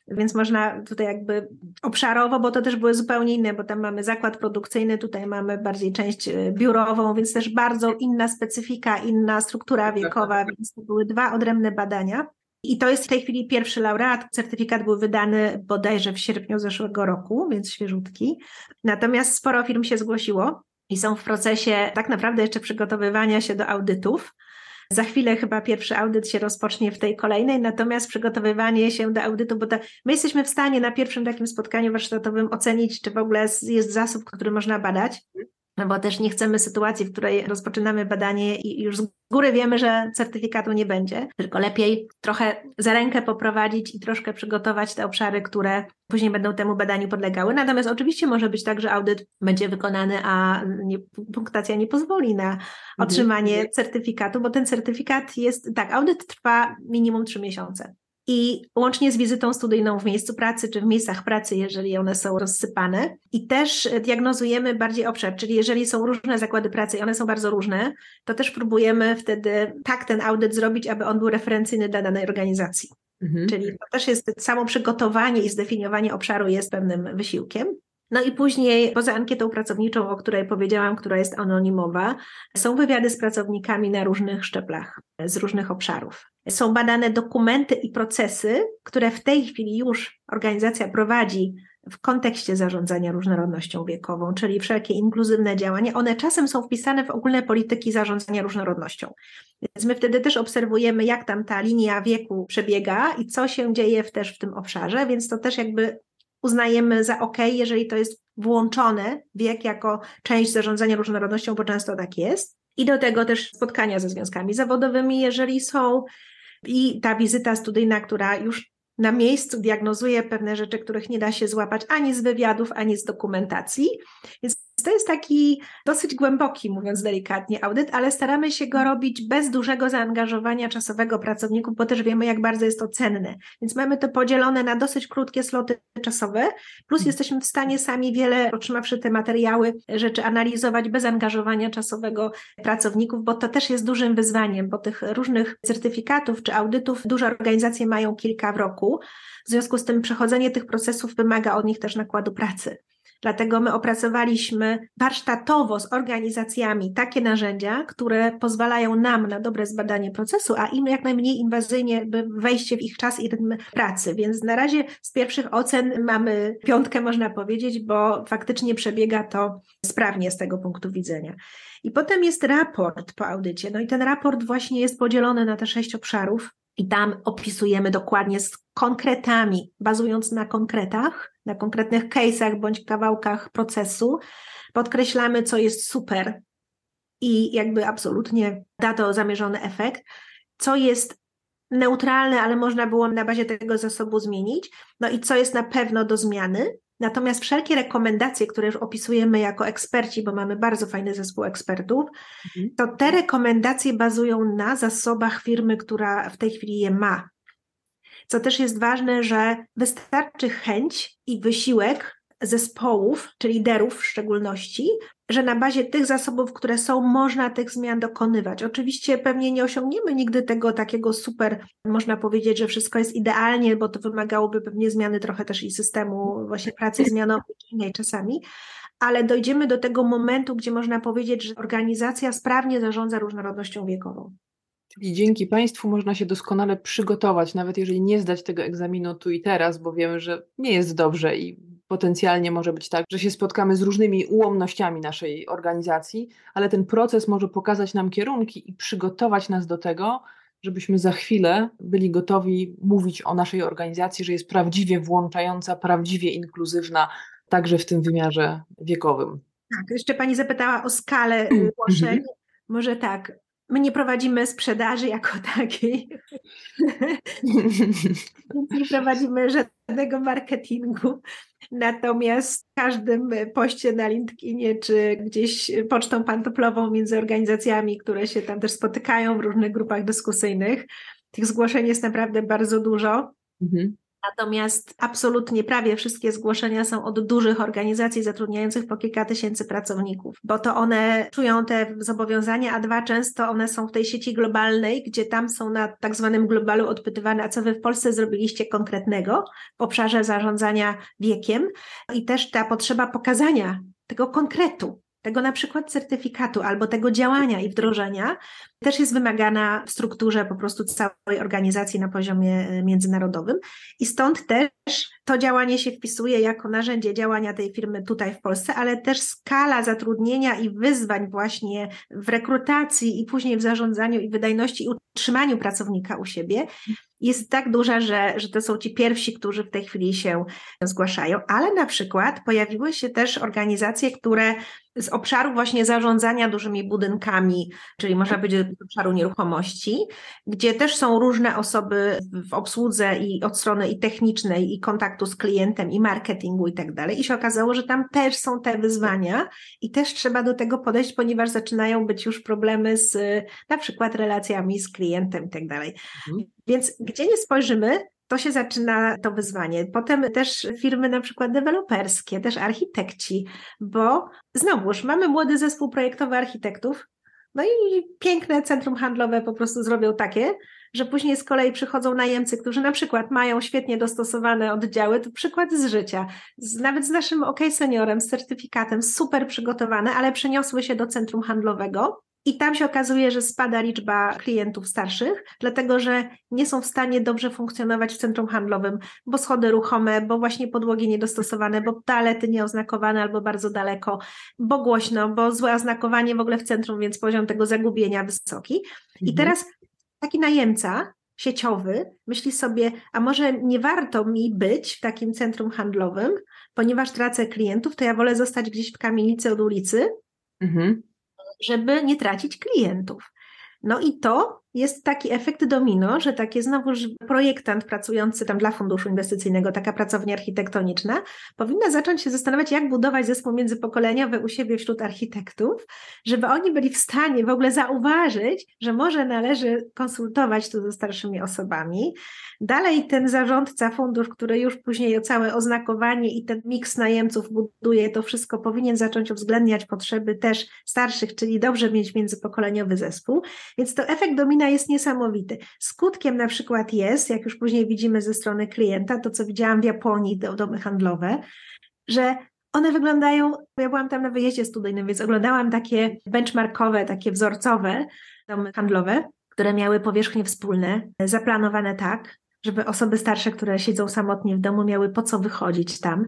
[SPEAKER 2] Więc można tutaj jakby obszarowo, bo to też były zupełnie inne, bo tam mamy zakład produkcyjny, tutaj mamy bardziej część e, biurową, więc też bardzo inna specyfika, inna struktura wiekowa, więc to były dwa odrębne badania. I to jest w tej chwili pierwszy laureat. Certyfikat był wydany bodajże w sierpniu zeszłego roku, więc świeżutki. Natomiast sporo firm się zgłosiło i są w procesie tak naprawdę jeszcze przygotowywania się do audytów. Za chwilę chyba pierwszy audyt się rozpocznie w tej kolejnej, natomiast przygotowywanie się do audytu, bo to, my jesteśmy w stanie na pierwszym takim spotkaniu warsztatowym ocenić, czy w ogóle jest zasób, który można badać bo też nie chcemy sytuacji, w której rozpoczynamy badanie i już z góry wiemy, że certyfikatu nie będzie, tylko lepiej trochę za rękę poprowadzić i troszkę przygotować te obszary, które później będą temu badaniu podlegały. Natomiast oczywiście może być tak, że audyt będzie wykonany, a nie, punktacja nie pozwoli na otrzymanie mhm. certyfikatu, bo ten certyfikat jest, tak, audyt trwa minimum trzy miesiące i łącznie z wizytą studyjną w miejscu pracy czy w miejscach pracy, jeżeli one są rozsypane. I też diagnozujemy bardziej obszar, czyli jeżeli są różne zakłady pracy i one są bardzo różne, to też próbujemy wtedy tak ten audyt zrobić, aby on był referencyjny dla danej organizacji. Mhm. Czyli to też jest samo przygotowanie i zdefiniowanie obszaru jest pewnym wysiłkiem. No i później, poza ankietą pracowniczą, o której powiedziałam, która jest anonimowa, są wywiady z pracownikami na różnych szczeplach, z różnych obszarów. Są badane dokumenty i procesy, które w tej chwili już organizacja prowadzi w kontekście zarządzania różnorodnością wiekową, czyli wszelkie inkluzywne działania, one czasem są wpisane w ogólne polityki zarządzania różnorodnością. Więc my wtedy też obserwujemy, jak tam ta linia wieku przebiega i co się dzieje w, też w tym obszarze, więc to też jakby uznajemy za ok, jeżeli to jest włączone wiek jako część zarządzania różnorodnością, bo często tak jest. I do tego też spotkania ze związkami zawodowymi, jeżeli są, i ta wizyta studyjna, która już na miejscu diagnozuje pewne rzeczy, których nie da się złapać ani z wywiadów, ani z dokumentacji. Więc to jest taki dosyć głęboki, mówiąc delikatnie, audyt, ale staramy się go robić bez dużego zaangażowania czasowego pracowników, bo też wiemy, jak bardzo jest to cenne. Więc mamy to podzielone na dosyć krótkie sloty czasowe, plus mhm. jesteśmy w stanie sami wiele, otrzymawszy te materiały, rzeczy analizować bez angażowania czasowego pracowników, bo to też jest dużym wyzwaniem, bo tych różnych certyfikatów czy audytów duże organizacje mają kilka w roku. W związku z tym przechodzenie tych procesów wymaga od nich też nakładu pracy. Dlatego my opracowaliśmy warsztatowo z organizacjami takie narzędzia, które pozwalają nam na dobre zbadanie procesu, a im jak najmniej inwazyjnie wejście w ich czas i rytm pracy. Więc na razie z pierwszych ocen mamy piątkę, można powiedzieć, bo faktycznie przebiega to sprawnie z tego punktu widzenia. I potem jest raport po audycie. No i ten raport właśnie jest podzielony na te sześć obszarów. I tam opisujemy dokładnie z konkretami, bazując na konkretach, na konkretnych case'ach bądź kawałkach procesu. Podkreślamy, co jest super i jakby absolutnie da to zamierzony efekt, co jest neutralne, ale można było na bazie tego zasobu zmienić, no i co jest na pewno do zmiany. Natomiast wszelkie rekomendacje, które już opisujemy jako eksperci, bo mamy bardzo fajny zespół ekspertów, mhm. to te rekomendacje bazują na zasobach firmy, która w tej chwili je ma. Co też jest ważne, że wystarczy chęć i wysiłek zespołów, czy liderów w szczególności, że na bazie tych zasobów, które są, można tych zmian dokonywać. Oczywiście pewnie nie osiągniemy nigdy tego takiego super, można powiedzieć, że wszystko jest idealnie, bo to wymagałoby pewnie zmiany trochę też i systemu właśnie pracy zmianowej czasami, ale dojdziemy do tego momentu, gdzie można powiedzieć, że organizacja sprawnie zarządza różnorodnością wiekową.
[SPEAKER 1] Czyli dzięki Państwu można się doskonale przygotować, nawet jeżeli nie zdać tego egzaminu tu i teraz, bo wiemy, że nie jest dobrze i potencjalnie może być tak, że się spotkamy z różnymi ułomnościami naszej organizacji, ale ten proces może pokazać nam kierunki i przygotować nas do tego, żebyśmy za chwilę byli gotowi mówić o naszej organizacji, że jest prawdziwie włączająca, prawdziwie inkluzywna, także w tym wymiarze wiekowym.
[SPEAKER 2] Tak, jeszcze Pani zapytała o skalę <clears throat> zgłoszeń. Mhm. Może tak, My nie prowadzimy sprzedaży jako <laughs> takiej. nie prowadzimy żadnego marketingu. Natomiast w każdym poście na LinkedInie czy gdzieś pocztą pantoplową między organizacjami, które się tam też spotykają w różnych grupach dyskusyjnych, tych zgłoszeń jest naprawdę bardzo dużo. Mhm. Natomiast absolutnie prawie wszystkie zgłoszenia są od dużych organizacji zatrudniających po kilka tysięcy pracowników, bo to one czują te zobowiązania, a dwa często one są w tej sieci globalnej, gdzie tam są na tak zwanym globalu odpytywane, a co wy w Polsce zrobiliście konkretnego w obszarze zarządzania wiekiem. I też ta potrzeba pokazania tego konkretu, tego na przykład certyfikatu albo tego działania i wdrożenia też jest wymagana w strukturze po prostu całej organizacji na poziomie międzynarodowym. I stąd też to działanie się wpisuje jako narzędzie działania tej firmy tutaj w Polsce, ale też skala zatrudnienia i wyzwań właśnie w rekrutacji i później w zarządzaniu i wydajności i utrzymaniu pracownika u siebie jest tak duża, że, że to są ci pierwsi, którzy w tej chwili się zgłaszają, ale na przykład pojawiły się też organizacje, które z obszaru właśnie zarządzania dużymi budynkami, czyli można powiedzieć z obszaru nieruchomości, gdzie też są różne osoby w obsłudze i od strony i technicznej, i kontaktu z klientem, i marketingu i tak dalej. I się okazało, że tam też są te wyzwania i też trzeba do tego podejść, ponieważ zaczynają być już problemy z na przykład relacjami z klientem i tak dalej. Mhm. Więc gdzie nie spojrzymy, to się zaczyna to wyzwanie. Potem też firmy na przykład deweloperskie, też architekci, bo znowuż mamy młody zespół projektowy architektów, no i piękne centrum handlowe po prostu zrobią takie, że później z kolei przychodzą najemcy, którzy na przykład mają świetnie dostosowane oddziały, to przykład z życia, z, nawet z naszym OK Seniorem, z certyfikatem, super przygotowane, ale przeniosły się do centrum handlowego i tam się okazuje, że spada liczba klientów starszych, dlatego że nie są w stanie dobrze funkcjonować w centrum handlowym, bo schody ruchome, bo właśnie podłogi niedostosowane, bo toalety nieoznakowane albo bardzo daleko, bo głośno, bo złe oznakowanie w ogóle w centrum, więc poziom tego zagubienia wysoki. I mhm. teraz taki najemca sieciowy myśli sobie, a może nie warto mi być w takim centrum handlowym, ponieważ tracę klientów, to ja wolę zostać gdzieś w kamienicy od ulicy. Mhm żeby nie tracić klientów. No i to jest taki efekt domino, że takie znowuż projektant pracujący tam dla funduszu inwestycyjnego, taka pracownia architektoniczna, powinna zacząć się zastanawiać, jak budować zespół międzypokoleniowy u siebie wśród architektów, żeby oni byli w stanie w ogóle zauważyć, że może należy konsultować to ze starszymi osobami. Dalej ten zarządca fundusz, który już później całe oznakowanie i ten miks najemców buduje, to wszystko powinien zacząć uwzględniać potrzeby też starszych, czyli dobrze mieć międzypokoleniowy zespół. Więc to efekt domina jest niesamowity. Skutkiem na przykład jest, jak już później widzimy ze strony klienta, to co widziałam w Japonii, do, domy handlowe, że one wyglądają, ja byłam tam na wyjeździe studyjnym, więc oglądałam takie benchmarkowe, takie wzorcowe domy handlowe, które miały powierzchnie wspólne, zaplanowane tak, żeby osoby starsze, które siedzą samotnie w domu, miały po co wychodzić tam.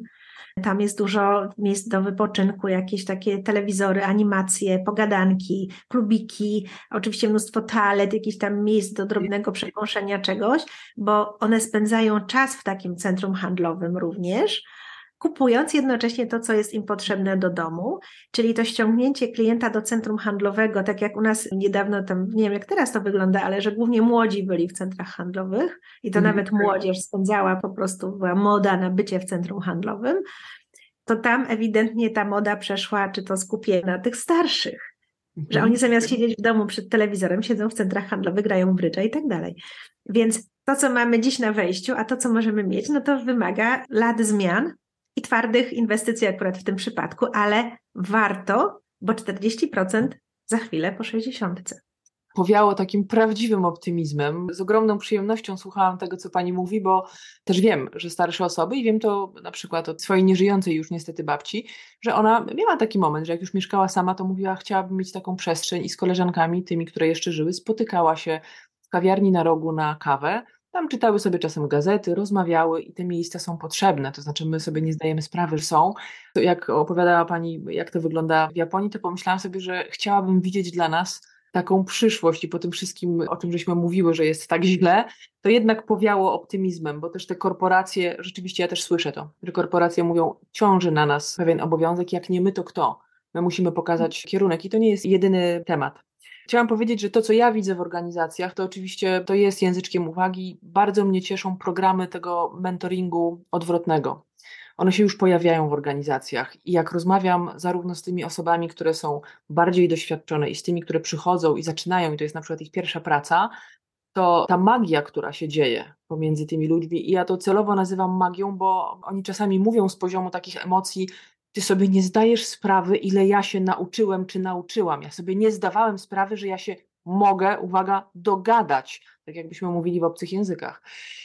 [SPEAKER 2] Tam jest dużo miejsc do wypoczynku, jakieś takie telewizory, animacje, pogadanki, klubiki, oczywiście mnóstwo toalet, jakieś tam miejsc do drobnego przekąszenia czegoś, bo one spędzają czas w takim centrum handlowym również kupując jednocześnie to, co jest im potrzebne do domu, czyli to ściągnięcie klienta do centrum handlowego, tak jak u nas niedawno tam, nie wiem jak teraz to wygląda, ale że głównie młodzi byli w centrach handlowych i to mm. nawet młodzież spędzała po prostu, była moda na bycie w centrum handlowym, to tam ewidentnie ta moda przeszła, czy to skupienie na tych starszych, mm. że oni zamiast siedzieć w domu przed telewizorem, siedzą w centrach handlowych, grają w brydża i tak dalej. Więc to, co mamy dziś na wejściu, a to, co możemy mieć, no to wymaga lat zmian, i twardych inwestycji akurat w tym przypadku, ale warto, bo 40% za chwilę po 60
[SPEAKER 1] powiało takim prawdziwym optymizmem. Z ogromną przyjemnością słuchałam tego, co pani mówi, bo też wiem, że starsze osoby, i wiem to na przykład od swojej nieżyjącej już niestety babci, że ona miała taki moment, że jak już mieszkała sama, to mówiła, chciałabym mieć taką przestrzeń i z koleżankami, tymi, które jeszcze żyły, spotykała się w kawiarni na rogu na kawę. Tam czytały sobie czasem gazety, rozmawiały i te miejsca są potrzebne. To znaczy, my sobie nie zdajemy sprawy, że są. Jak opowiadała Pani, jak to wygląda w Japonii, to pomyślałam sobie, że chciałabym widzieć dla nas taką przyszłość i po tym wszystkim, o czym żeśmy mówiły, że jest tak źle, to jednak powiało optymizmem, bo też te korporacje, rzeczywiście ja też słyszę to, że korporacje mówią, ciąży na nas pewien obowiązek, jak nie my, to kto? My musimy pokazać kierunek i to nie jest jedyny temat. Chciałam powiedzieć, że to, co ja widzę w organizacjach, to oczywiście to jest języczkiem uwagi. Bardzo mnie cieszą programy tego mentoringu odwrotnego. One się już pojawiają w organizacjach i jak rozmawiam zarówno z tymi osobami, które są bardziej doświadczone i z tymi, które przychodzą i zaczynają, i to jest na przykład ich pierwsza praca, to ta magia, która się dzieje pomiędzy tymi ludźmi, i ja to celowo nazywam magią, bo oni czasami mówią z poziomu takich emocji, ty sobie nie zdajesz sprawy, ile ja się nauczyłem czy nauczyłam. Ja sobie nie zdawałem sprawy, że ja się mogę, uwaga, dogadać, tak jakbyśmy mówili w obcych językach.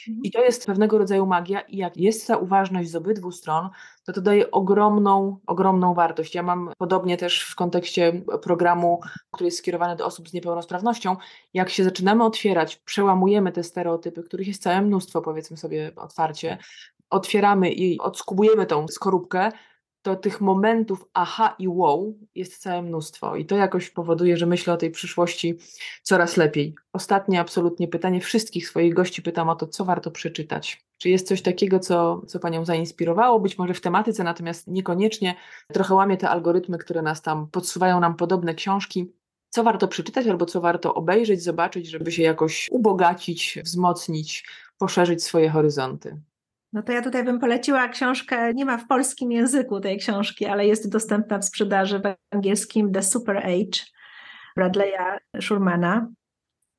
[SPEAKER 1] Mhm. I to jest pewnego rodzaju magia i jak jest ta uważność z obydwu stron, to to daje ogromną, ogromną wartość. Ja mam podobnie też w kontekście programu, który jest skierowany do osób z niepełnosprawnością, jak się zaczynamy otwierać, przełamujemy te stereotypy, których jest całe mnóstwo, powiedzmy sobie otwarcie, otwieramy i odskubujemy tą skorupkę, to tych momentów aha i wow jest całe mnóstwo i to jakoś powoduje, że myślę o tej przyszłości coraz lepiej. Ostatnie absolutnie pytanie wszystkich swoich gości pytam o to, co warto przeczytać. Czy jest coś takiego, co, co Panią zainspirowało, być może w tematyce, natomiast niekoniecznie trochę łamie te algorytmy, które nas tam podsuwają nam podobne książki. Co warto przeczytać albo co warto obejrzeć, zobaczyć, żeby się jakoś ubogacić, wzmocnić, poszerzyć swoje horyzonty?
[SPEAKER 2] No to ja tutaj bym poleciła książkę, nie ma w polskim języku tej książki, ale jest dostępna w sprzedaży w angielskim The Super Age Bradley'a Schurmana.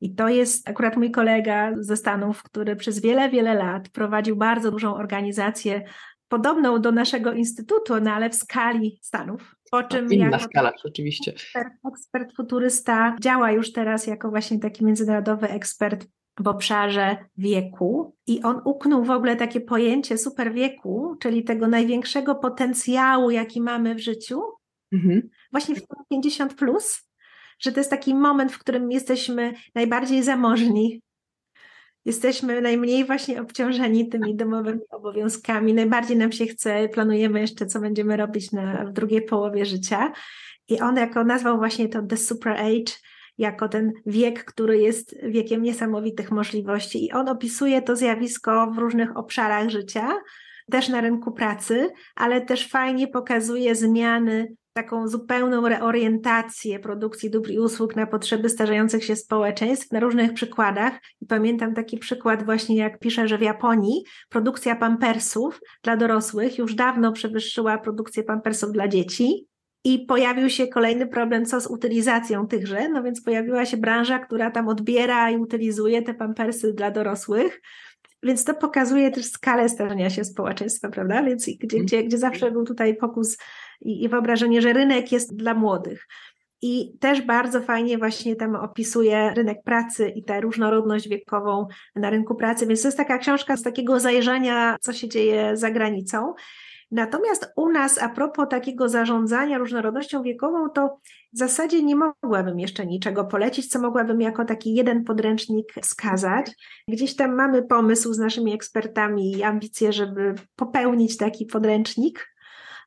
[SPEAKER 2] I to jest akurat mój kolega ze Stanów, który przez wiele, wiele lat prowadził bardzo dużą organizację, podobną do naszego instytutu, no ale w skali Stanów.
[SPEAKER 1] Po czym inna jako skala, rzeczywiście.
[SPEAKER 2] Ekspert, ekspert futurysta działa już teraz jako właśnie taki międzynarodowy ekspert w obszarze wieku i on uknął w ogóle takie pojęcie super wieku, czyli tego największego potencjału, jaki mamy w życiu, mhm. właśnie w 50 plus, że to jest taki moment, w którym jesteśmy najbardziej zamożni, jesteśmy najmniej właśnie obciążeni tymi domowymi obowiązkami, najbardziej nam się chce, planujemy jeszcze, co będziemy robić na, w drugiej połowie życia. I on jako nazwał właśnie to The Super Age, jako ten wiek, który jest wiekiem niesamowitych możliwości. I on opisuje to zjawisko w różnych obszarach życia, też na rynku pracy, ale też fajnie pokazuje zmiany, taką zupełną reorientację produkcji dóbr i usług na potrzeby starzejących się społeczeństw na różnych przykładach. I pamiętam taki przykład właśnie, jak pisze, że w Japonii produkcja pampersów dla dorosłych już dawno przewyższyła produkcję pampersów dla dzieci. I pojawił się kolejny problem, co z utylizacją tychże, no więc pojawiła się branża, która tam odbiera i utylizuje te pampersy dla dorosłych. Więc to pokazuje też skalę starzenia się społeczeństwa, prawda? Więc gdzie, gdzie, gdzie zawsze był tutaj fokus i, i wyobrażenie, że rynek jest dla młodych. I też bardzo fajnie właśnie tam opisuje rynek pracy i tę różnorodność wiekową na rynku pracy. Więc to jest taka książka z takiego zajrzenia, co się dzieje za granicą. Natomiast u nas, a propos takiego zarządzania różnorodnością wiekową, to w zasadzie nie mogłabym jeszcze niczego polecić, co mogłabym jako taki jeden podręcznik wskazać. Gdzieś tam mamy pomysł z naszymi ekspertami i ambicje, żeby popełnić taki podręcznik,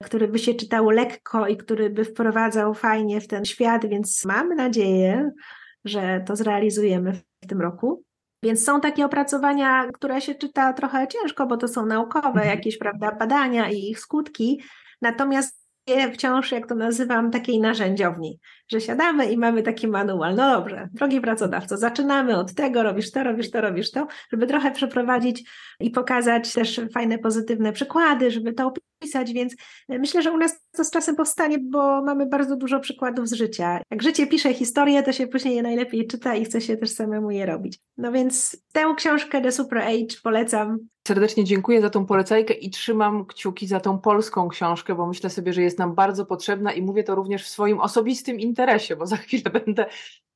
[SPEAKER 2] który by się czytało lekko i który by wprowadzał fajnie w ten świat, więc mamy nadzieję, że to zrealizujemy w tym roku. Więc są takie opracowania, które się czyta trochę ciężko, bo to są naukowe mhm. jakieś prawda, badania i ich skutki. Natomiast wciąż, jak to nazywam, takiej narzędziowni, że siadamy i mamy taki manual. No dobrze, drogi pracodawco, zaczynamy od tego, robisz to, robisz to, robisz to, żeby trochę przeprowadzić i pokazać też fajne, pozytywne przykłady, żeby to pisać, więc myślę, że u nas to z czasem powstanie, bo mamy bardzo dużo przykładów z życia. Jak życie pisze historię, to się później je najlepiej czyta i chce się też samemu je robić. No więc tę książkę The Super Age polecam.
[SPEAKER 1] Serdecznie dziękuję za tą polecajkę i trzymam kciuki za tą polską książkę, bo myślę sobie, że jest nam bardzo potrzebna i mówię to również w swoim osobistym interesie, bo za chwilę będę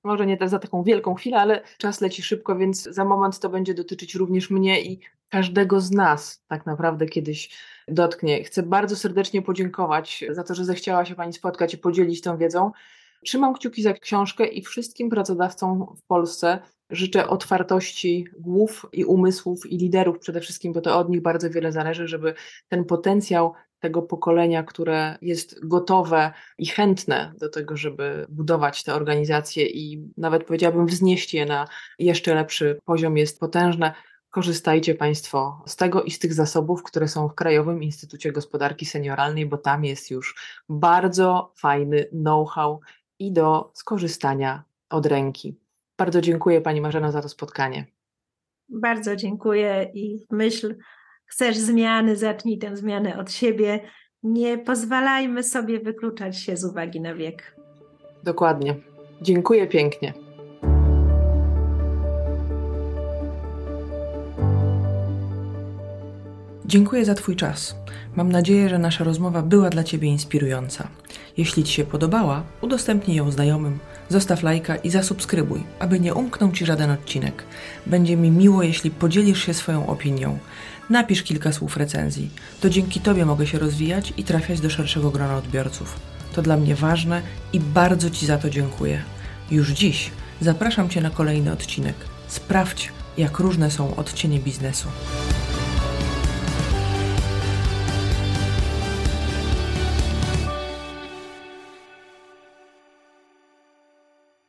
[SPEAKER 1] może nie za taką wielką chwilę, ale czas leci szybko, więc za moment to będzie dotyczyć również mnie i każdego z nas tak naprawdę kiedyś dotknie. Chcę bardzo serdecznie podziękować za to, że zechciała się Pani spotkać i podzielić tą wiedzą. Trzymam kciuki za książkę i wszystkim pracodawcom w Polsce życzę otwartości głów i umysłów i liderów przede wszystkim, bo to od nich bardzo wiele zależy, żeby ten potencjał tego pokolenia, które jest gotowe i chętne do tego, żeby budować te organizacje i nawet powiedziałabym wznieść je na jeszcze lepszy poziom, jest potężne. Korzystajcie Państwo z tego i z tych zasobów, które są w Krajowym Instytucie Gospodarki Senioralnej, bo tam jest już bardzo fajny know-how i do skorzystania od ręki. Bardzo dziękuję Pani Marzena za to spotkanie.
[SPEAKER 2] Bardzo dziękuję i myśl, chcesz zmiany, zacznij tę zmianę od siebie. Nie pozwalajmy sobie wykluczać się z uwagi na wiek.
[SPEAKER 1] Dokładnie. Dziękuję pięknie. Dziękuję za Twój czas. Mam nadzieję, że nasza rozmowa była dla Ciebie inspirująca. Jeśli Ci się podobała, udostępnij ją znajomym, zostaw lajka i zasubskrybuj, aby nie umknął Ci żaden odcinek. Będzie mi miło, jeśli podzielisz się swoją opinią. Napisz kilka słów recenzji. To dzięki Tobie mogę się rozwijać i trafiać do szerszego grona odbiorców. To dla mnie ważne i bardzo Ci za to dziękuję. Już dziś zapraszam Cię na kolejny odcinek. Sprawdź, jak różne są odcienie biznesu.